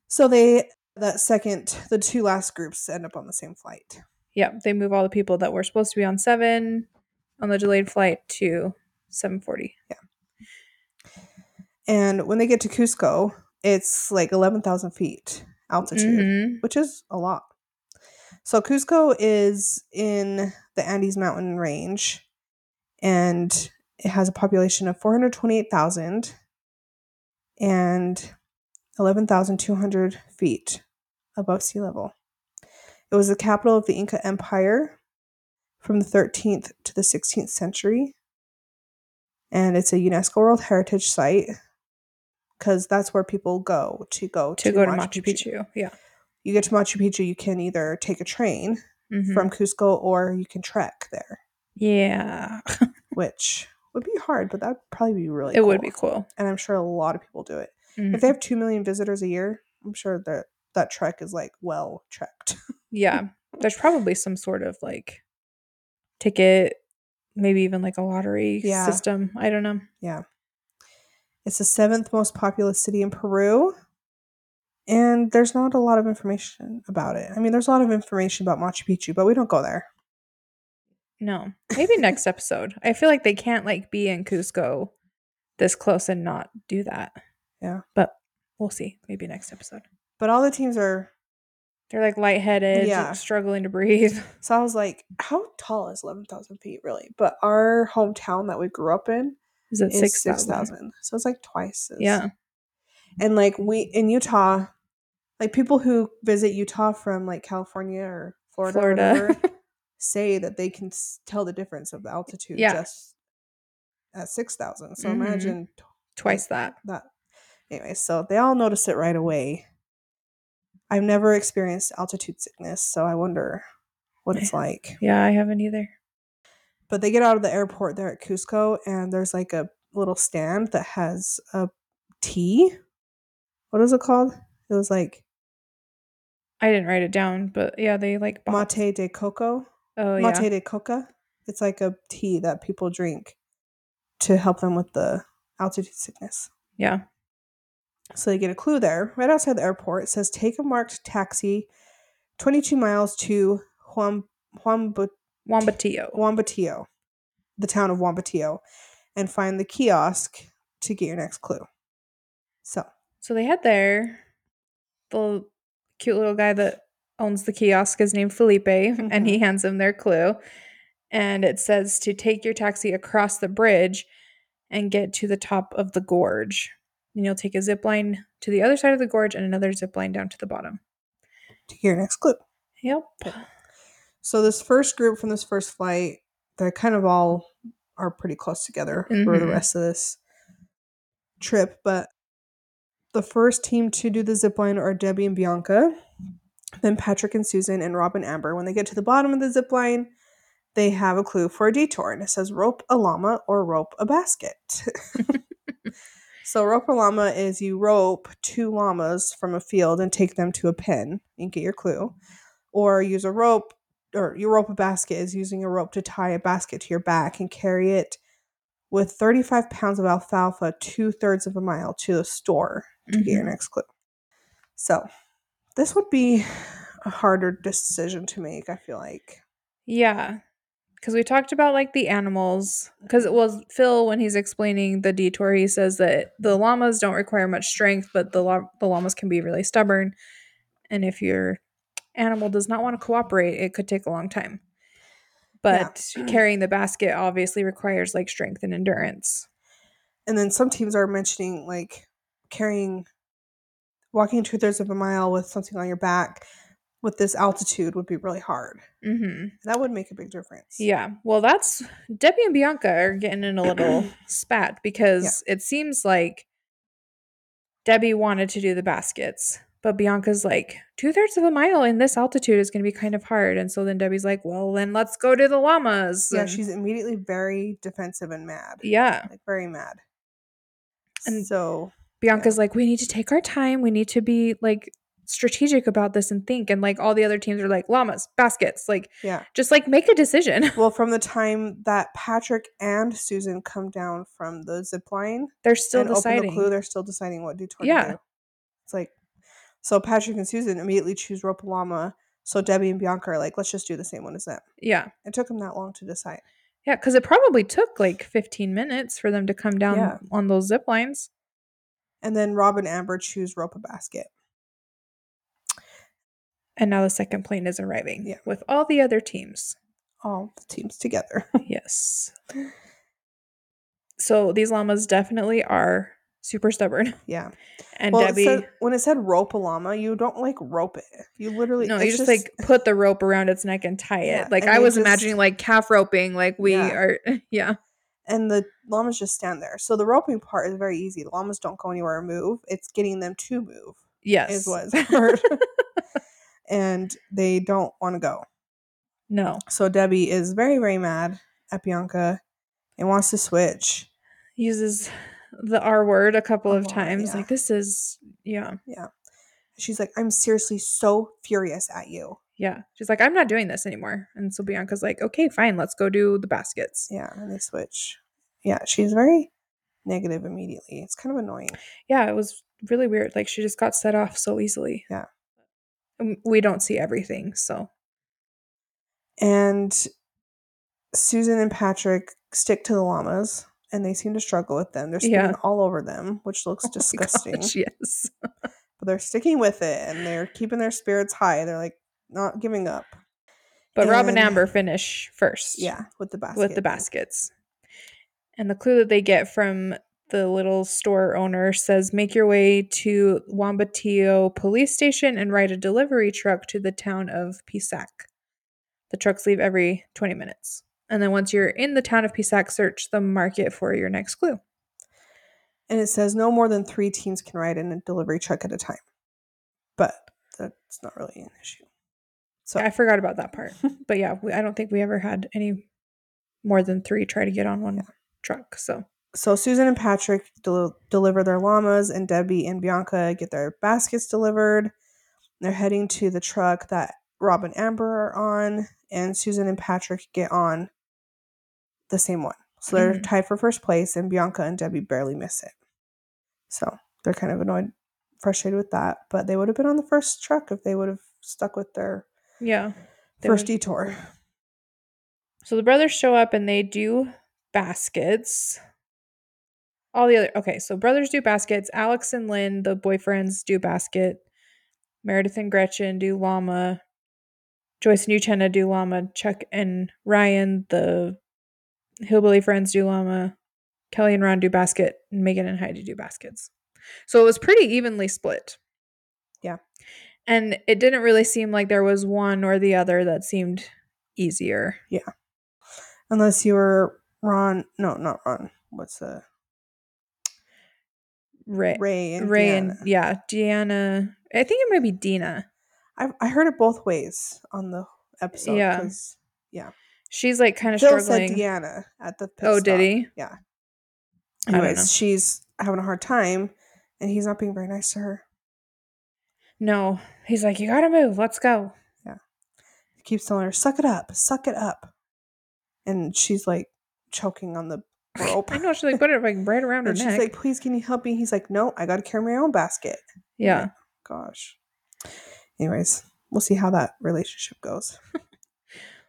So they that second, the two last groups end up on the same flight. yeah. They move all the people that were supposed to be on seven on the delayed flight to seven forty. Yeah. And when they get to Cusco, it's like 11,000 feet altitude, Mhm. which is a lot. So Cusco is in the Andes mountain range and it has a population of 428,000 and 11,200 feet above sea level. It was the capital of the Inca Empire from the 13th to the 16th century. And it's a UNESCO World Heritage Site because that's where people go to go to go to Machu Picchu. Yeah. You get to Machu Picchu, you can either take a train Mhm. from Cusco or you can trek there, yeah, which would be hard, but that'd probably be really it would cool. be cool. And I'm sure a lot of people do it. Mhm. If they have 2 million visitors a year, I'm sure that that trek is like well trekked. yeah, there's probably some sort of like ticket maybe even like a lottery Yeah. system. I don't know. Yeah. It's the seventh most populous city in Peru. And there's not a lot of information about it. I mean, there's a lot of information about Machu Picchu, but we don't go there. No. Maybe next episode. I feel like they can't like be in Cusco this close and not do that. Yeah. But we'll see. Maybe next episode. But all the teams are. They're like lightheaded, Yeah. struggling to breathe. So I was like, how tall is 11,000 feet, really? But our hometown that we grew up in Is is six 6,000. thousand? so it's like twice. As, Yeah. And like we in Utah, like people who visit Utah from like California or Florida, or whatever, say that they can s- tell the difference of the altitude Yeah. just at 6,000. So Mhm. imagine t- Twice that. that. Anyway, so they all notice it right away. I've never experienced altitude sickness, so I wonder what it's like. Yeah, I haven't either. But they get out of the airport there at Cusco, and there's like a little stand that has a tea. What is it called? It was like I didn't write it down, but yeah, they like bought- mate de coco. Oh yeah. mate yeah. de coca. It's like a tea that people drink to help them with the altitude sickness. Yeah. So they get a clue there. Right outside the airport, it says take a marked taxi 22 miles to Juan, Juan, Wambatillo. Wambatillo, the town of Wambatillo, and find the kiosk to get your next clue. So, So they head there. The cute little guy that owns the kiosk is named Felipe, and he hands them their clue. And it says to take your taxi across the bridge and get to the top of the gorge. And you'll take a zip line to the other side of the gorge and another zip line down to the bottom. to your next clue. Yep. So, this first group from this first flight, they're kind of all are pretty close together for the Mhm. rest of this trip. But the first team to do the zip line are Debbie and Bianca, then Patrick and Susan, and Rob and Amber. When they get to the bottom of the zip line, they have a clue for a detour, and it says rope a llama or rope a basket. so, rope a llama is you rope two llamas from a field and take them to a pen and get your clue, or use a rope, or you rope a basket is using a rope to tie a basket to your back and carry it with 35 pounds of alfalfa two thirds of a mile to the store to get your Mhm. next clue. So, this would be a harder decision to make, I feel like. Yeah. Because we talked about like the animals. Because it was Phil, when he's explaining the detour, he says that the llamas don't require much strength, but the, lla- the llamas can be really stubborn. And if your animal does not want to cooperate, it could take a long time. But carrying the basket obviously requires like strength and endurance. And then some teams are mentioning like carrying, walking two thirds of a mile with something on your back with this altitude would be really hard. hmm That would make a big difference. Yeah. Well, that's Debbie and Bianca are getting in a little spat because it seems like Debbie wanted to do the baskets, but Bianca's like, two thirds of a mile in this altitude is going to be kind of hard. And so then Debbie's like, well, then let's go to the llamas. Yeah, And- she's immediately very defensive and mad. yeah. Like, very mad. And- so, Bianca's like, we need to take our time. We need to be like strategic about this and think. And like all the other teams are like, llamas, baskets, like yeah. just like make a decision. Well, from the time that Patrick and Susan come down from the zip line They're still deciding. the clue, they're still deciding what detour Yeah. to do. It's like, so Patrick and Susan immediately choose rope llama. So Debbie and Bianca are like, let's just do the same one as them. yeah. It took them that long to decide. Yeah, because it probably took like 15 minutes for them to come down Yeah. on those zip lines. And then Rob and Amber choose rope a basket. And now the second plane is arriving Yeah. with all the other teams. All the teams together. yes. So these llamas definitely are super stubborn. yeah. And well, Debbie, it said, when it said rope a llama, you don't like rope it. You literally no, you it's just, like put the rope around its neck and tie Yeah, it. Like I was just- imagining like calf roping, like we Yeah. are. Yeah. And the llamas just stand there. So the roping part is very easy. The llamas don't go anywhere or move. It's getting them to move Yes. is what's hard. and they don't want to go. no. So Debbie is very, very mad at Bianca and wants to switch. Uses the R word a couple A of times. yeah. Like this is, yeah. yeah. She's like, I'm seriously so furious at you. Yeah. She's like, I'm not doing this anymore. And so Bianca's like, okay, fine, let's go do the baskets. Yeah, and they switch. Yeah, she's very negative immediately. It's kind of annoying. Yeah, it was really weird. Like she just got set off so easily. Yeah. Um, We don't see everything, so And Susan and Patrick stick to the llamas and they seem to struggle with them. They're spinning Yeah. all over them, which looks Oh disgusting. gosh, yes. but they're sticking with it and they're keeping their spirits high. They're like not giving up. But Rob and And- Amber finish first. Yeah, with the basket. With the baskets. And the clue that they get from the little store owner says make your way to Wambatillo police station and ride a delivery truck to the town of Pisac. The trucks leave every 20 minutes. And then once you're in the town of Pisac, search the market for your next clue. And it says no more than three teams can ride in a delivery truck at a time. But that's not really an issue. So I forgot about that part. but yeah, we, I don't think we ever had any more than three try to get on one truck. So so Susan and Patrick del- deliver their llamas, and Debbie and Bianca get their baskets delivered. They're heading to the truck that Rob and Amber are on, and Susan and Patrick get on the same one. So they're Mhm. tied for first place, and Bianca and Debbie barely miss it. So they're kind of annoyed, frustrated with that. But they would have been on the first truck if they would have stuck with their yeah. first detour. So the brothers show up and they do baskets. All the other okay, so brothers do baskets. Alex and Lynn, the boyfriends, do basket. Meredith and Gretchen do llama. Joyce and Uchenna do llama. Chuck and Ryan, the hillbilly friends, do llama. Kelly and Ron do basket. And Megan and Heidi do baskets. So it was pretty evenly split. Yeah. And it didn't really seem like there was one or the other that seemed easier. Yeah. Unless you were Ron. No, not Ron. What's the Ray, Ray and Ray Deanna. and yeah, Deanna. I think it might be Dina. I I heard it both ways on the episode. Yeah, yeah. She's like kind of Phil struggling. said Deanna at the oh, stop. did he? Yeah. I don't know. Anyways, she's having a hard time, and he's not being very nice to her. No, he's like, you gotta move. Let's go. Yeah. He keeps telling her, "Suck it up, suck it up," and she's like choking on the rope. I know she's like put it like right around her and she's neck. like, "Please, can you help me?" He's like, "No, I got to carry my own basket." yeah. Oh gosh. Anyways, we'll see how that relationship goes.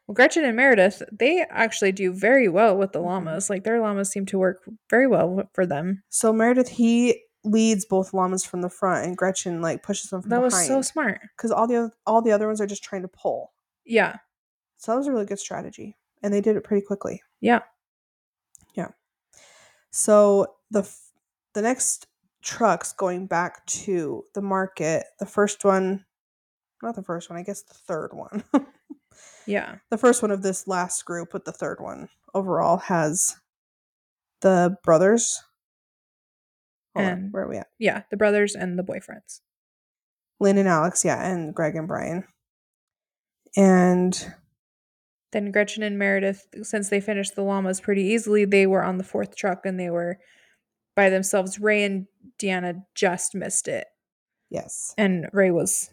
Well, Gretchen and Meredith, they actually do very well with the llamas. Like their llamas seem to work very well for them. So Meredith, he leads both llamas from the front, and Gretchen like pushes them from the front. That was so smart. because all the oth- all the other ones are just trying to pull. Yeah. So that was a really good strategy, and they did it pretty quickly. Yeah. Yeah. So the f- the next trucks going back to the market, the first one, not the first one, I guess the third one. Yeah. the first one of this last group, but the third one overall has the brothers. Hold on, And- where are we at? Yeah. The brothers and the boyfriends. Lynn and Alex, yeah, and Greg and Brian. And Then Gretchen and Meredith, since they finished the llamas pretty easily, they were on the fourth truck and they were by themselves. Ray and Deanna just missed it. yes. And Ray was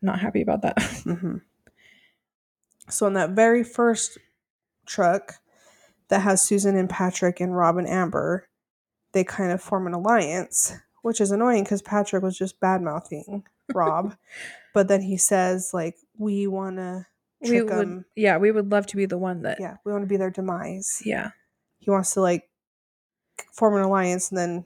not happy about that. hmm So in that very first truck that has Susan and Patrick and Rob and Amber, they kind of form an alliance, which is annoying because Patrick was just bad mouthing Rob, but then he says like, "We want to we trick would, them. yeah, we would love to be the one that, Yeah, we want to be their demise." yeah. He wants to like form an alliance and then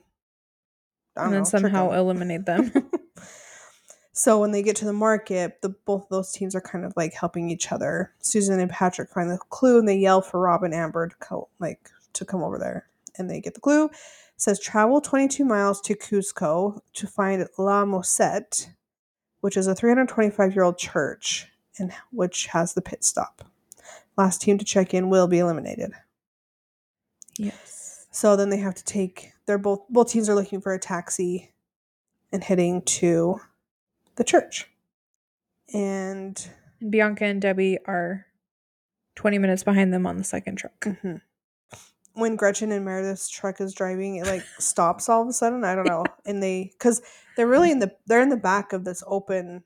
and then know, somehow eliminate them. so when they get to the market, the both of those teams are kind of like helping each other. Susan and Patrick find the clue and they yell for Rob and Amber to co- like to come over there, and they get the clue. Says travel 22 miles to Cusco to find La Mosette, which is a 325 year old church and which has the pit stop. Last team to check in will be eliminated. yes. So then they have to take. They're both both teams are looking for a taxi and heading to the church. And Bianca and Debbie are 20 minutes behind them on the second truck. mhm. When Gretchen and Meredith's truck is driving, it like stops all of a sudden. I don't know, and they because they're really in the they're in the back of this open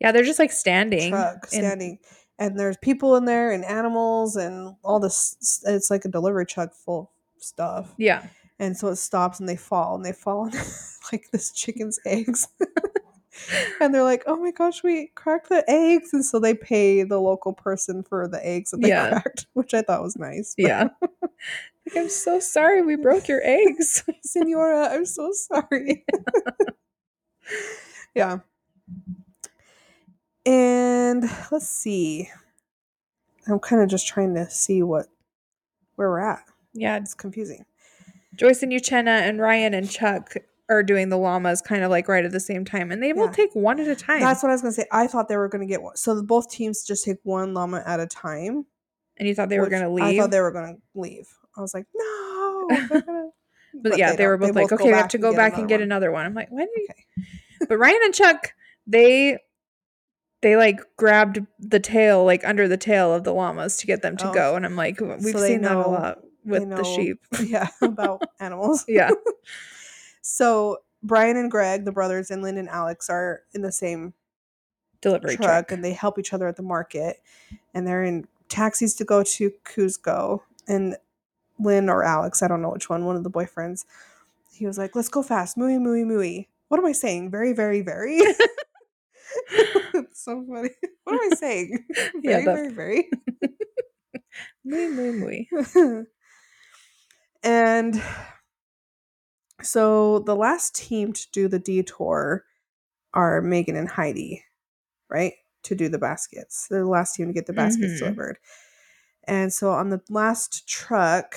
Yeah, they're just like standing. truck in- standing, and there's people in there and animals and all this. It's like a delivery truck full of stuff, yeah. and so it stops and they fall and they fall on like this chicken's eggs. and they're like, "Oh my gosh, we cracked the eggs!" And so they pay the local person for the eggs that they Yeah. cracked, which I thought was nice. Yeah. Like, I'm so sorry we broke your eggs. Senora, I'm so sorry. yeah. And let's see. I'm kind of just trying to see what where we're at. yeah. It's confusing. Joyce and Uchenna and Ryan and Chuck are doing the llamas kind of like right at the same time. And they will Yeah. take one at a time. That's what I was gonna say. I thought they were gonna get one. So both teams just take one llama at a time. and you thought they were going to leave. I thought they were gonna leave. I was like, no. they're but, yeah, they, were don't. both like, go okay, we have to go back and get one." another one. I'm like, when? Okay. but Ryan and Chuck, they they like grabbed the tail, like under the tail of the llamas to get them to Oh. go. And I'm like, we've they seen that a lot they with the sheep. yeah, about animals. Yeah. So Brian and Greg, the brothers, and Lynn and Alex are in the same Delivery truck, truck. and they help each other at the market. And they're in taxis to go to Cusco. And Lynn or Alex, I don't know which one, one of the boyfriends, he was like, let's go fast. Mooey, mooey, mooey. What am I saying? Very, very, very. it's so funny. What am I saying? Yeah, Very, very, Muy, muy, muy. and so the last team to do the detour are Megan and Heidi, right? To do the baskets. They're the last team to get the baskets Mhm. delivered. And so on the last truck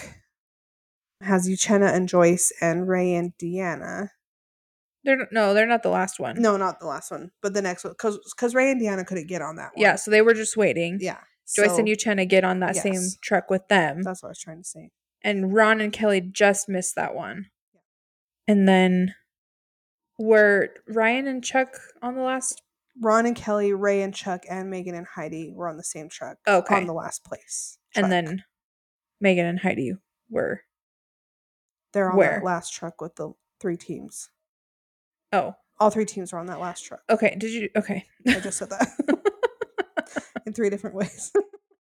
has Uchenna and Joyce and Ray and Deanna. They're no, they're not the last one. No, not the last one, but the next one. Because because Ray and Deanna couldn't get on that one. Yeah, so they were just waiting. Yeah. Joyce and so Uchenna get on that same truck with them. That's what I was trying to say. and Ron and Kelly just missed that one. Yeah. And then were Ryan and Chuck on the last? Ron and Kelly, Ray and Chuck, and Megan and Heidi were on the same truck. Okay. On the last place. And then Megan and Heidi were. they're on where? that last truck with the three teams. Oh, All three teams are on that last truck. okay. Did you? Okay. I just said that in three different ways.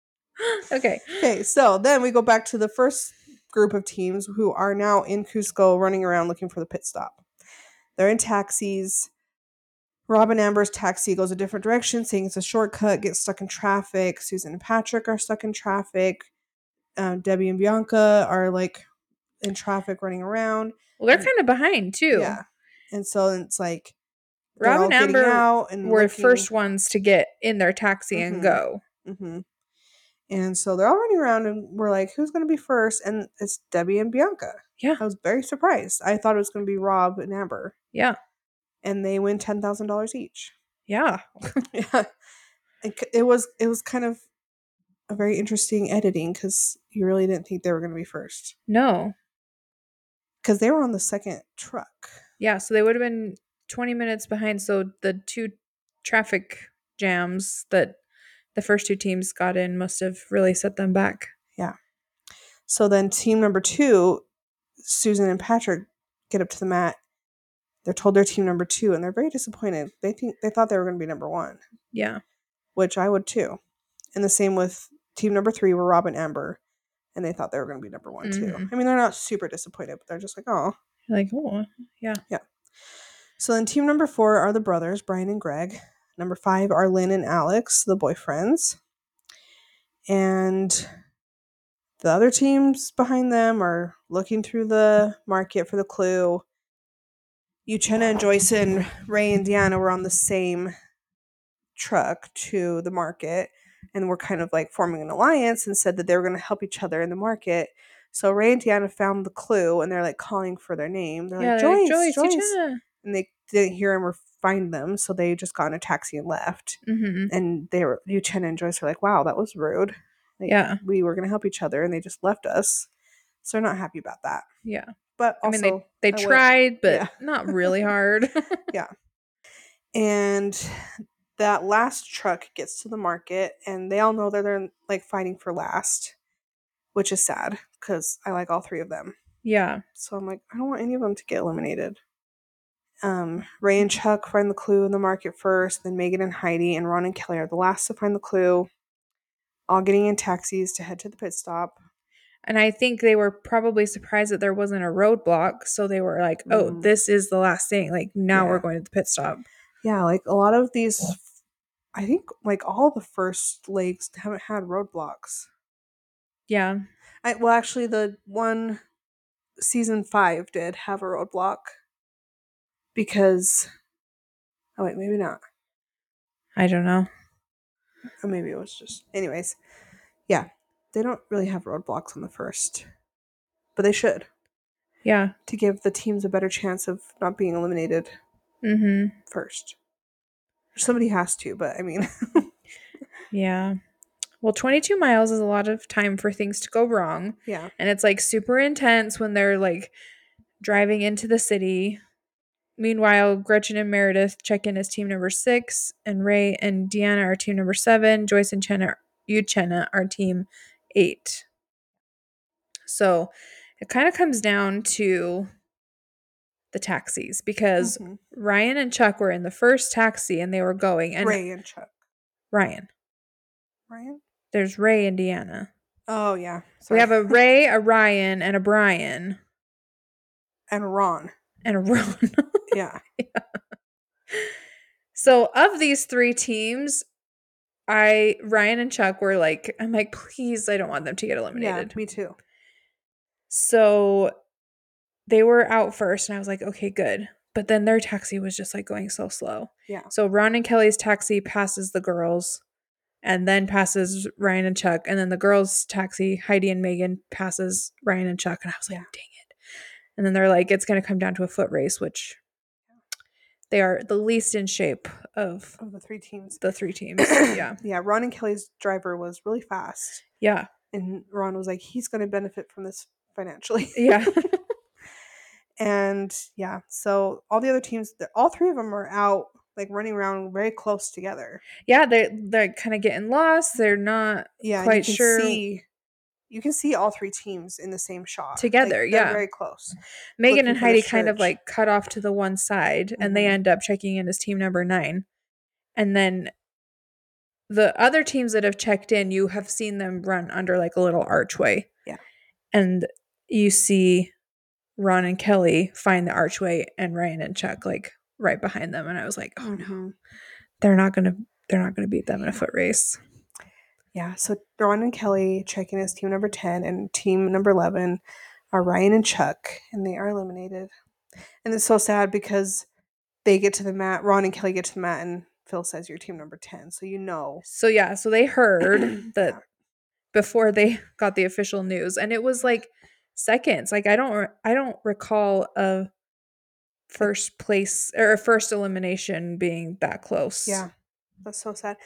okay. okay, so then we go back to the first group of teams who are now in Cusco running around looking for the pit stop. They're in taxis. Rob and Amber's taxi goes a different direction, saying it's a shortcut, gets stuck in traffic. Susan and Patrick are stuck in traffic. Um, Debbie and Bianca are like in traffic running around. Well, they're kind of behind too. Yeah. And so it's like they're Rob all and Amber out and were looking- first ones to get in their taxi Mhm. and go. Mhm. And so they're all running around, and we're like, "Who's going to be first? And it's Debbie and Bianca. Yeah. I was very surprised. I thought it was going to be Rob and Amber, Yeah. And they win ten thousand dollars each. Yeah. yeah, it, it was it was kind of a very interesting editing because you really didn't think they were going to be first No. because they were on the second truck. Yeah. So they would have been 20 minutes behind. So the two traffic jams that the first two teams got in must have really set them back. Yeah. So then team number two, Susan and Patrick get up to the mat. They're told they're team number two, and they're very disappointed. They think they thought they were going to be number one. Yeah. which I would too. And the same with team number three were Rob and Amber, and they thought they were going to be number one too. Mhm. I mean, they're not super disappointed, but they're just like, oh. like oh, yeah, yeah. So then team number four are the brothers, Brian and Greg. Number five are Lynn and Alex, the boyfriends. And the other teams behind them are looking through the market for the clue. Uchenna and Joyce and Ray and Deanna were on the same truck to the market and were kind of like forming an alliance and said that they were going to help each other in the market. So Ray and Deanna found the clue and they're like calling for their name. They're yeah. like, they're Joyce, like, Joyce. Joyce, And they didn't hear him or find them. So they just got in a taxi and left. hmm And they were, Uchenna and Joyce were like, wow, that was rude. Like, Yeah. We were going to help each other and they just left us. So they're not happy about that. Yeah. But I mean, they, they tried, but yeah. not really hard. Yeah. And that last truck gets to the market and they all know that they're like fighting for last which is sad because i like all three of them yeah. so i'm like i don't want any of them to get eliminated Um, Ray and Chuck find the clue in the market first, then Megan and Heidi and Ron and Kelly are the last to find the clue, all getting in taxis to head to the pit stop. And I think they were probably surprised that there wasn't a roadblock. So they were like, oh, Mm. this is the last thing. Like now Yeah. we're going to the pit stop. Yeah, like a lot of these, I think like all the first legs haven't had roadblocks. Yeah. I, well, actually, the one season five did have a roadblock because. Oh wait, maybe not. I don't know. Or maybe it was just. Anyways, yeah, they don't really have roadblocks on the first, but they should Yeah. to give the teams a better chance of not being eliminated Mm-hmm. first. Somebody has to, but I mean, Yeah. Well, 22 miles is a lot of time for things to go wrong. yeah, And it's like super intense when they're like driving into the city. Meanwhile, Gretchen and Meredith check in as team number six, and Ray and Deanna are team number seven. Joyce and Chenna, Uchenna are team eight. So it kind of comes down to the taxis because Mhm. Ryan and Chuck were in the first taxi and they were going, and Ray and Chuck, Ryan. Ryan. There's Ray and Deanna. Oh yeah, So we have a Ray, a Ryan, and a Brian, and Ron. and a Ron. Yeah, so of these three teams, I Ryan and Chuck were like, I'm like, please, I don't want them to get eliminated. yeah, me too. So they were out first, and I was like, okay, good. But then their taxi was just like going so slow. Yeah. So Ron and Kelly's taxi passes the girls, and then passes Ryan and Chuck, and then the girls' taxi, Heidi and Megan, passes Ryan and Chuck, and I was like, Yeah. dang it. And then they're like, it's going to come down to a foot race, which they are the least in shape of Of the three teams. the three teams. yeah. yeah. Ron and Kelly's driver was really fast, Yeah. and Ron was like, he's going to benefit from this financially. Yeah. and yeah, so all the other teams, all three of them are out, like running around very close together. yeah. They, they're kind of getting lost. They're not Yeah, quite you can sure. See, you can see all three teams in the same shot Together, they're yeah. very close. Megan and Heidi kind of like cut off to the one side and they Mhm. end up checking in as team number nine. And then the other teams that have checked in, you have seen them run under like a little archway. Yeah. And you see Ron and Kelly find the archway and Ryan and Chuck like right behind them. And I was like, oh no, Mhm. they're not gonna they're not gonna beat them in a foot race. Yeah, so Ron and Kelly check in as team number 10, and team number 11 are Ryan and Chuck, and they are eliminated. And it's so sad because they get to the mat, Ron and Kelly get to the mat, and Phil says you're team number 10. So you know. So yeah, so they heard that Yeah. before they got the official news and it was like seconds like i don't i don't recall a first place or a first elimination being that close Yeah, that's so sad.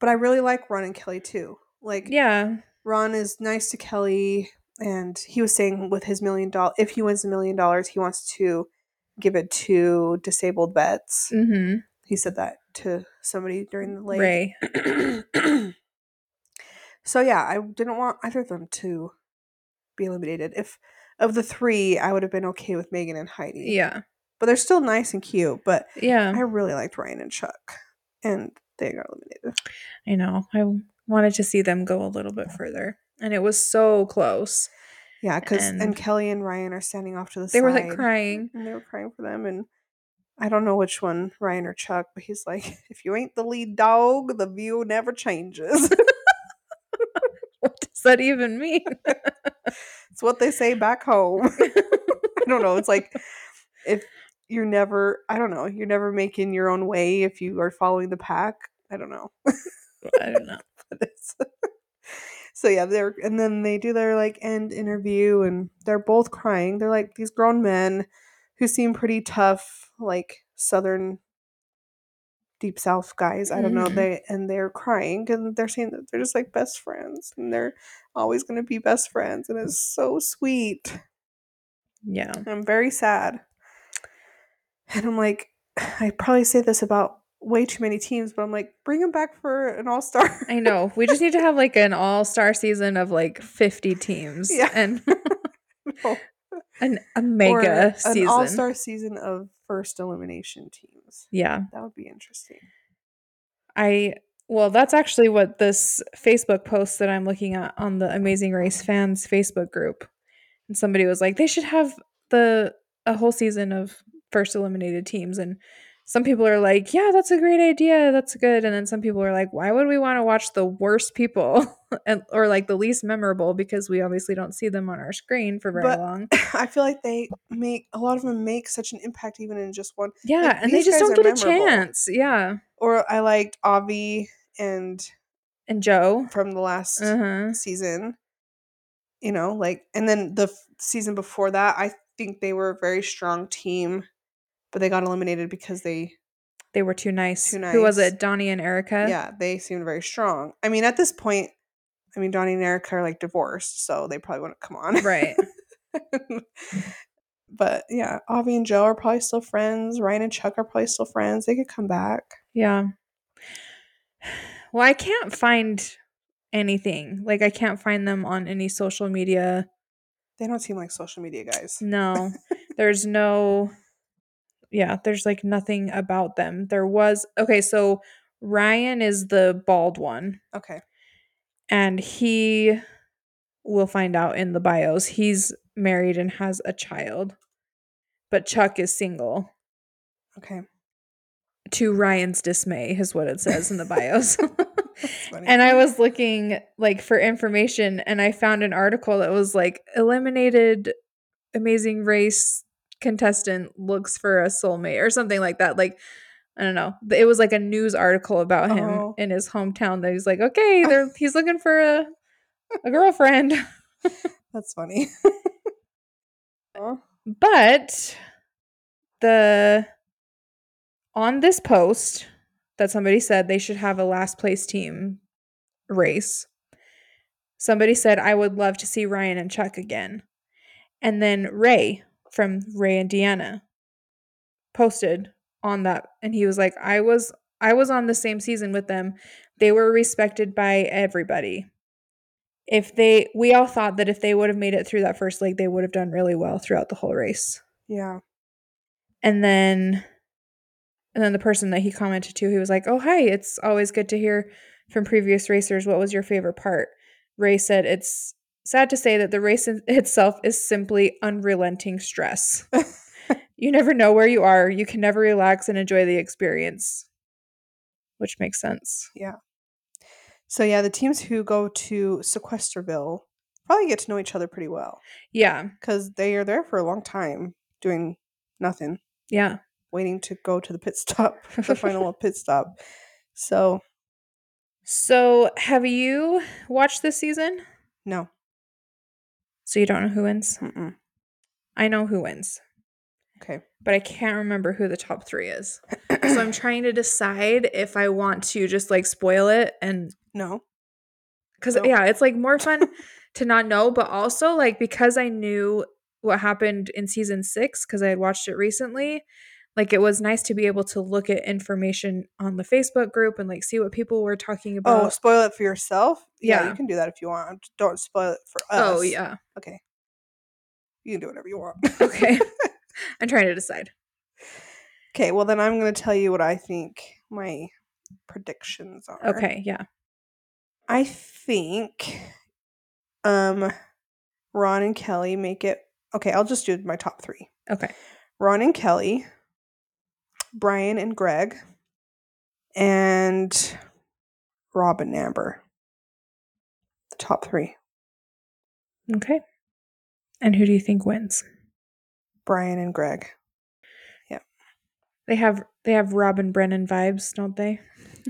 But I really like Ron and Kelly too. Like, yeah Ron is nice to Kelly, and he was saying with his million dollar, if he wins a million dollars, he wants to give it to disabled vets. mm-hmm He said that to somebody during the leg. ray so yeah, I didn't want either of them to be eliminated. If of the three, I would have been okay with Megan and Heidi. yeah but they're still nice and cute. But yeah I really liked Ryan and Chuck, and they got eliminated. i know i wanted to see them go a little bit further and it was so close Yeah, because and, And- Kelly and Ryan are standing off to the they side. They were like crying and they were crying for them and. I don't know which one, Ryan or Chuck, but he's like, if you ain't the lead dog, the view never changes. what does that even mean it's what they say back home. I don't know. It's like if you're never, I don't know, you're never making your own way if you are following the pack. I don't know. i don't know so yeah, they're and then they do their like end interview and they're both crying. They're like these grown men who seem pretty tough, like southern deep south guys. I don't know. Mhm. They and they're crying and they're saying that they're just like best friends and they're always gonna be best friends and it's so sweet. yeah I'm very sad. And I'm like, I probably say this about way too many teams, but I'm like, bring him back for an all star. I know. We just need to have like an all star season of like 50 teams Yeah. and No. an, a Or mega an season. all star season of first elimination teams. Yeah. That would be interesting. I well, that's actually what this Facebook post that I'm looking at on the Amazing Race fans Facebook group. And somebody was like, they should have the a whole season of first eliminated teams and some people are like, yeah, that's a great idea. That's good. And then some people are like, why would we want to watch the worst people and or like the least memorable because we obviously don't see them on our screen for very But- long. I feel like they make a lot of them make such an impact even in just one. Yeah, Like, and they just don't get a chance. Yeah. Or I liked Avi and And Joe. from the last Uh-huh. season. You know, like, and then the f- season before that, I think they were a very strong team, but they got eliminated because they, They were too nice. Too Who was it? Donnie and Erica? yeah, they seemed very strong. I mean, at this point, I mean, Donnie and Erica are like divorced, so they probably wouldn't come on. Right. but yeah, Avi and Joe are probably still friends. Ryan and Chuck are probably still friends. They could come back. Yeah. Well, I can't find anything. Like I can't find them on any social media. They don't seem like social media guys. No. there's no Yeah, there's like nothing about them. There was Okay, so Ryan is the bald one Okay. and he we'll find out in the bios. He's married and has a child. But Chuck is single. Okay. To Ryan's dismay is what it says in the bios. And I was looking like for information and I found an article that was like eliminated amazing race contestant looks for a soulmate or something like that. Like I don't know. It was like a news article about him Oh. in his hometown that he's like, okay, they're, he's looking for a, a girlfriend. That's funny. But the on this post that somebody said they should have a last place team race. Somebody said I would love to see Ryan and Chuck again. And then Ray from Ray and Deanna posted on that and he was like I was I was on the same season with them. They were respected by everybody. If they we all thought that if they would have made it through that first leg they would have done really well throughout the whole race yeah. and then and then the person that he commented to he was like oh hi it's always good to hear from previous racers what was your favorite part ray said it's sad to say that the race itself is simply unrelenting stress. You never know where you are. You can never relax and enjoy the experience. Which makes sense. Yeah. So yeah, the teams who go to Sequesterville probably get to know each other pretty well. Yeah. Because they are there for a long time doing nothing, yeah. Waiting to go to the pit stop, the final pit stop. So so have you watched this season? No, so you don't know who wins Mm-mm. i know who wins okay, but I can't remember who the top three is. So I'm trying to decide if I want to just like spoil it and no, because No. yeah, it's like more fun to not know, but also like because I knew what happened in season six because I had watched it recently. Like it was nice to be able to look at information on the Facebook group and like see what people were talking about. oh, spoil it for yourself. Yeah, Yeah. you can do that if you want. Don't spoil it for us. Oh, yeah. okay. You can do whatever you want. Okay. I'm trying to decide. okay. Well, then I'm going to tell you what I think my predictions are. Okay. Yeah. I think um Ron and Kelly make it okay, I'll just do my top three. Okay. Ron and Kelly, Brian and Greg, and Rob and Amber. The top three. Okay. And who do you think wins? Brian and Greg. Yeah. They have they have Robin Brennan vibes, don't they?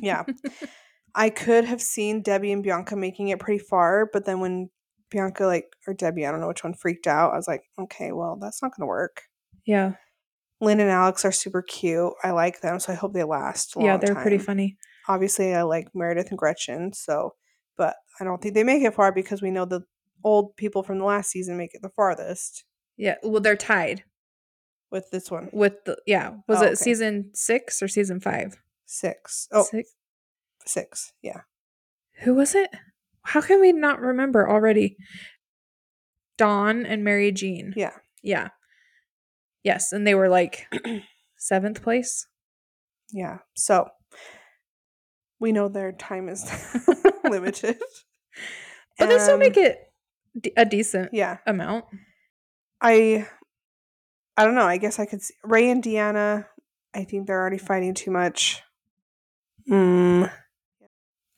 Yeah. I could have seen Debbie and Bianca making it pretty far, but then when Bianca like or Debbie, I don't know which one freaked out, I was like, okay, well, that's not gonna work. Yeah. Lynn and Alex are super cute. I like them, so I hope they last. A yeah, they're pretty funny. Obviously, I like Meredith and Gretchen, so but I don't think they make it far because we know the old people from the last season make it the farthest Yeah, well they're tied with this one. with the yeah. Was Oh, it okay. season 6 or season 5? Six. Oh, Six. six. Yeah. Who was it? How can we not remember already? Don and Mary Jean. Yeah. Yeah. Yes, and they were like seventh place. Yeah. So we know their time is limited. But they still make it d- a decent Yeah. amount. I I don't know. I guess I could see Ray and Deanna. I think they're already fighting too much. Mm.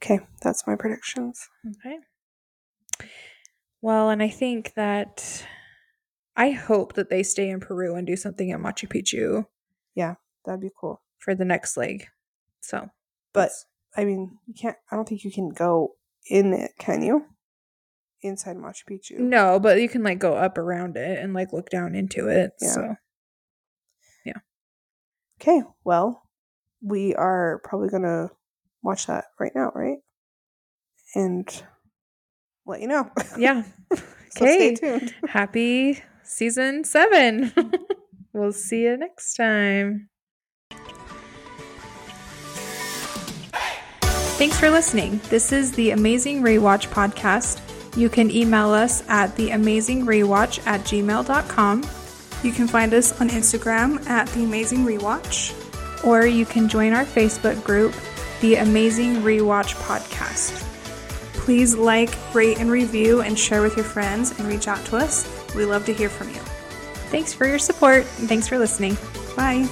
Okay, that's my predictions. Okay. Well, and I think that I hope that they stay in Peru and do something at Machu Picchu Yeah, That'd be cool. for the next leg. So, But I mean, you can't. I don't think you can go in it, can you? Inside Machu Picchu. no, but you can like go up around it and like look down into it. Yeah. So, yeah. Okay. Well, we are probably gonna watch that right now, right? And let you know. yeah. so stay Okay. tuned. Happy season seven. we'll see you next time. Thanks for listening. This is the Amazing Rewatch podcast. You can email us at theamazingrewatch at gmail.com You can find us on Instagram at The Amazing Rewatch. or you can join our Facebook group, The Amazing Rewatch Podcast. Please like, rate, and review, and share with your friends, and reach out to us. We love to hear from you. Thanks for your support and thanks for listening. Bye.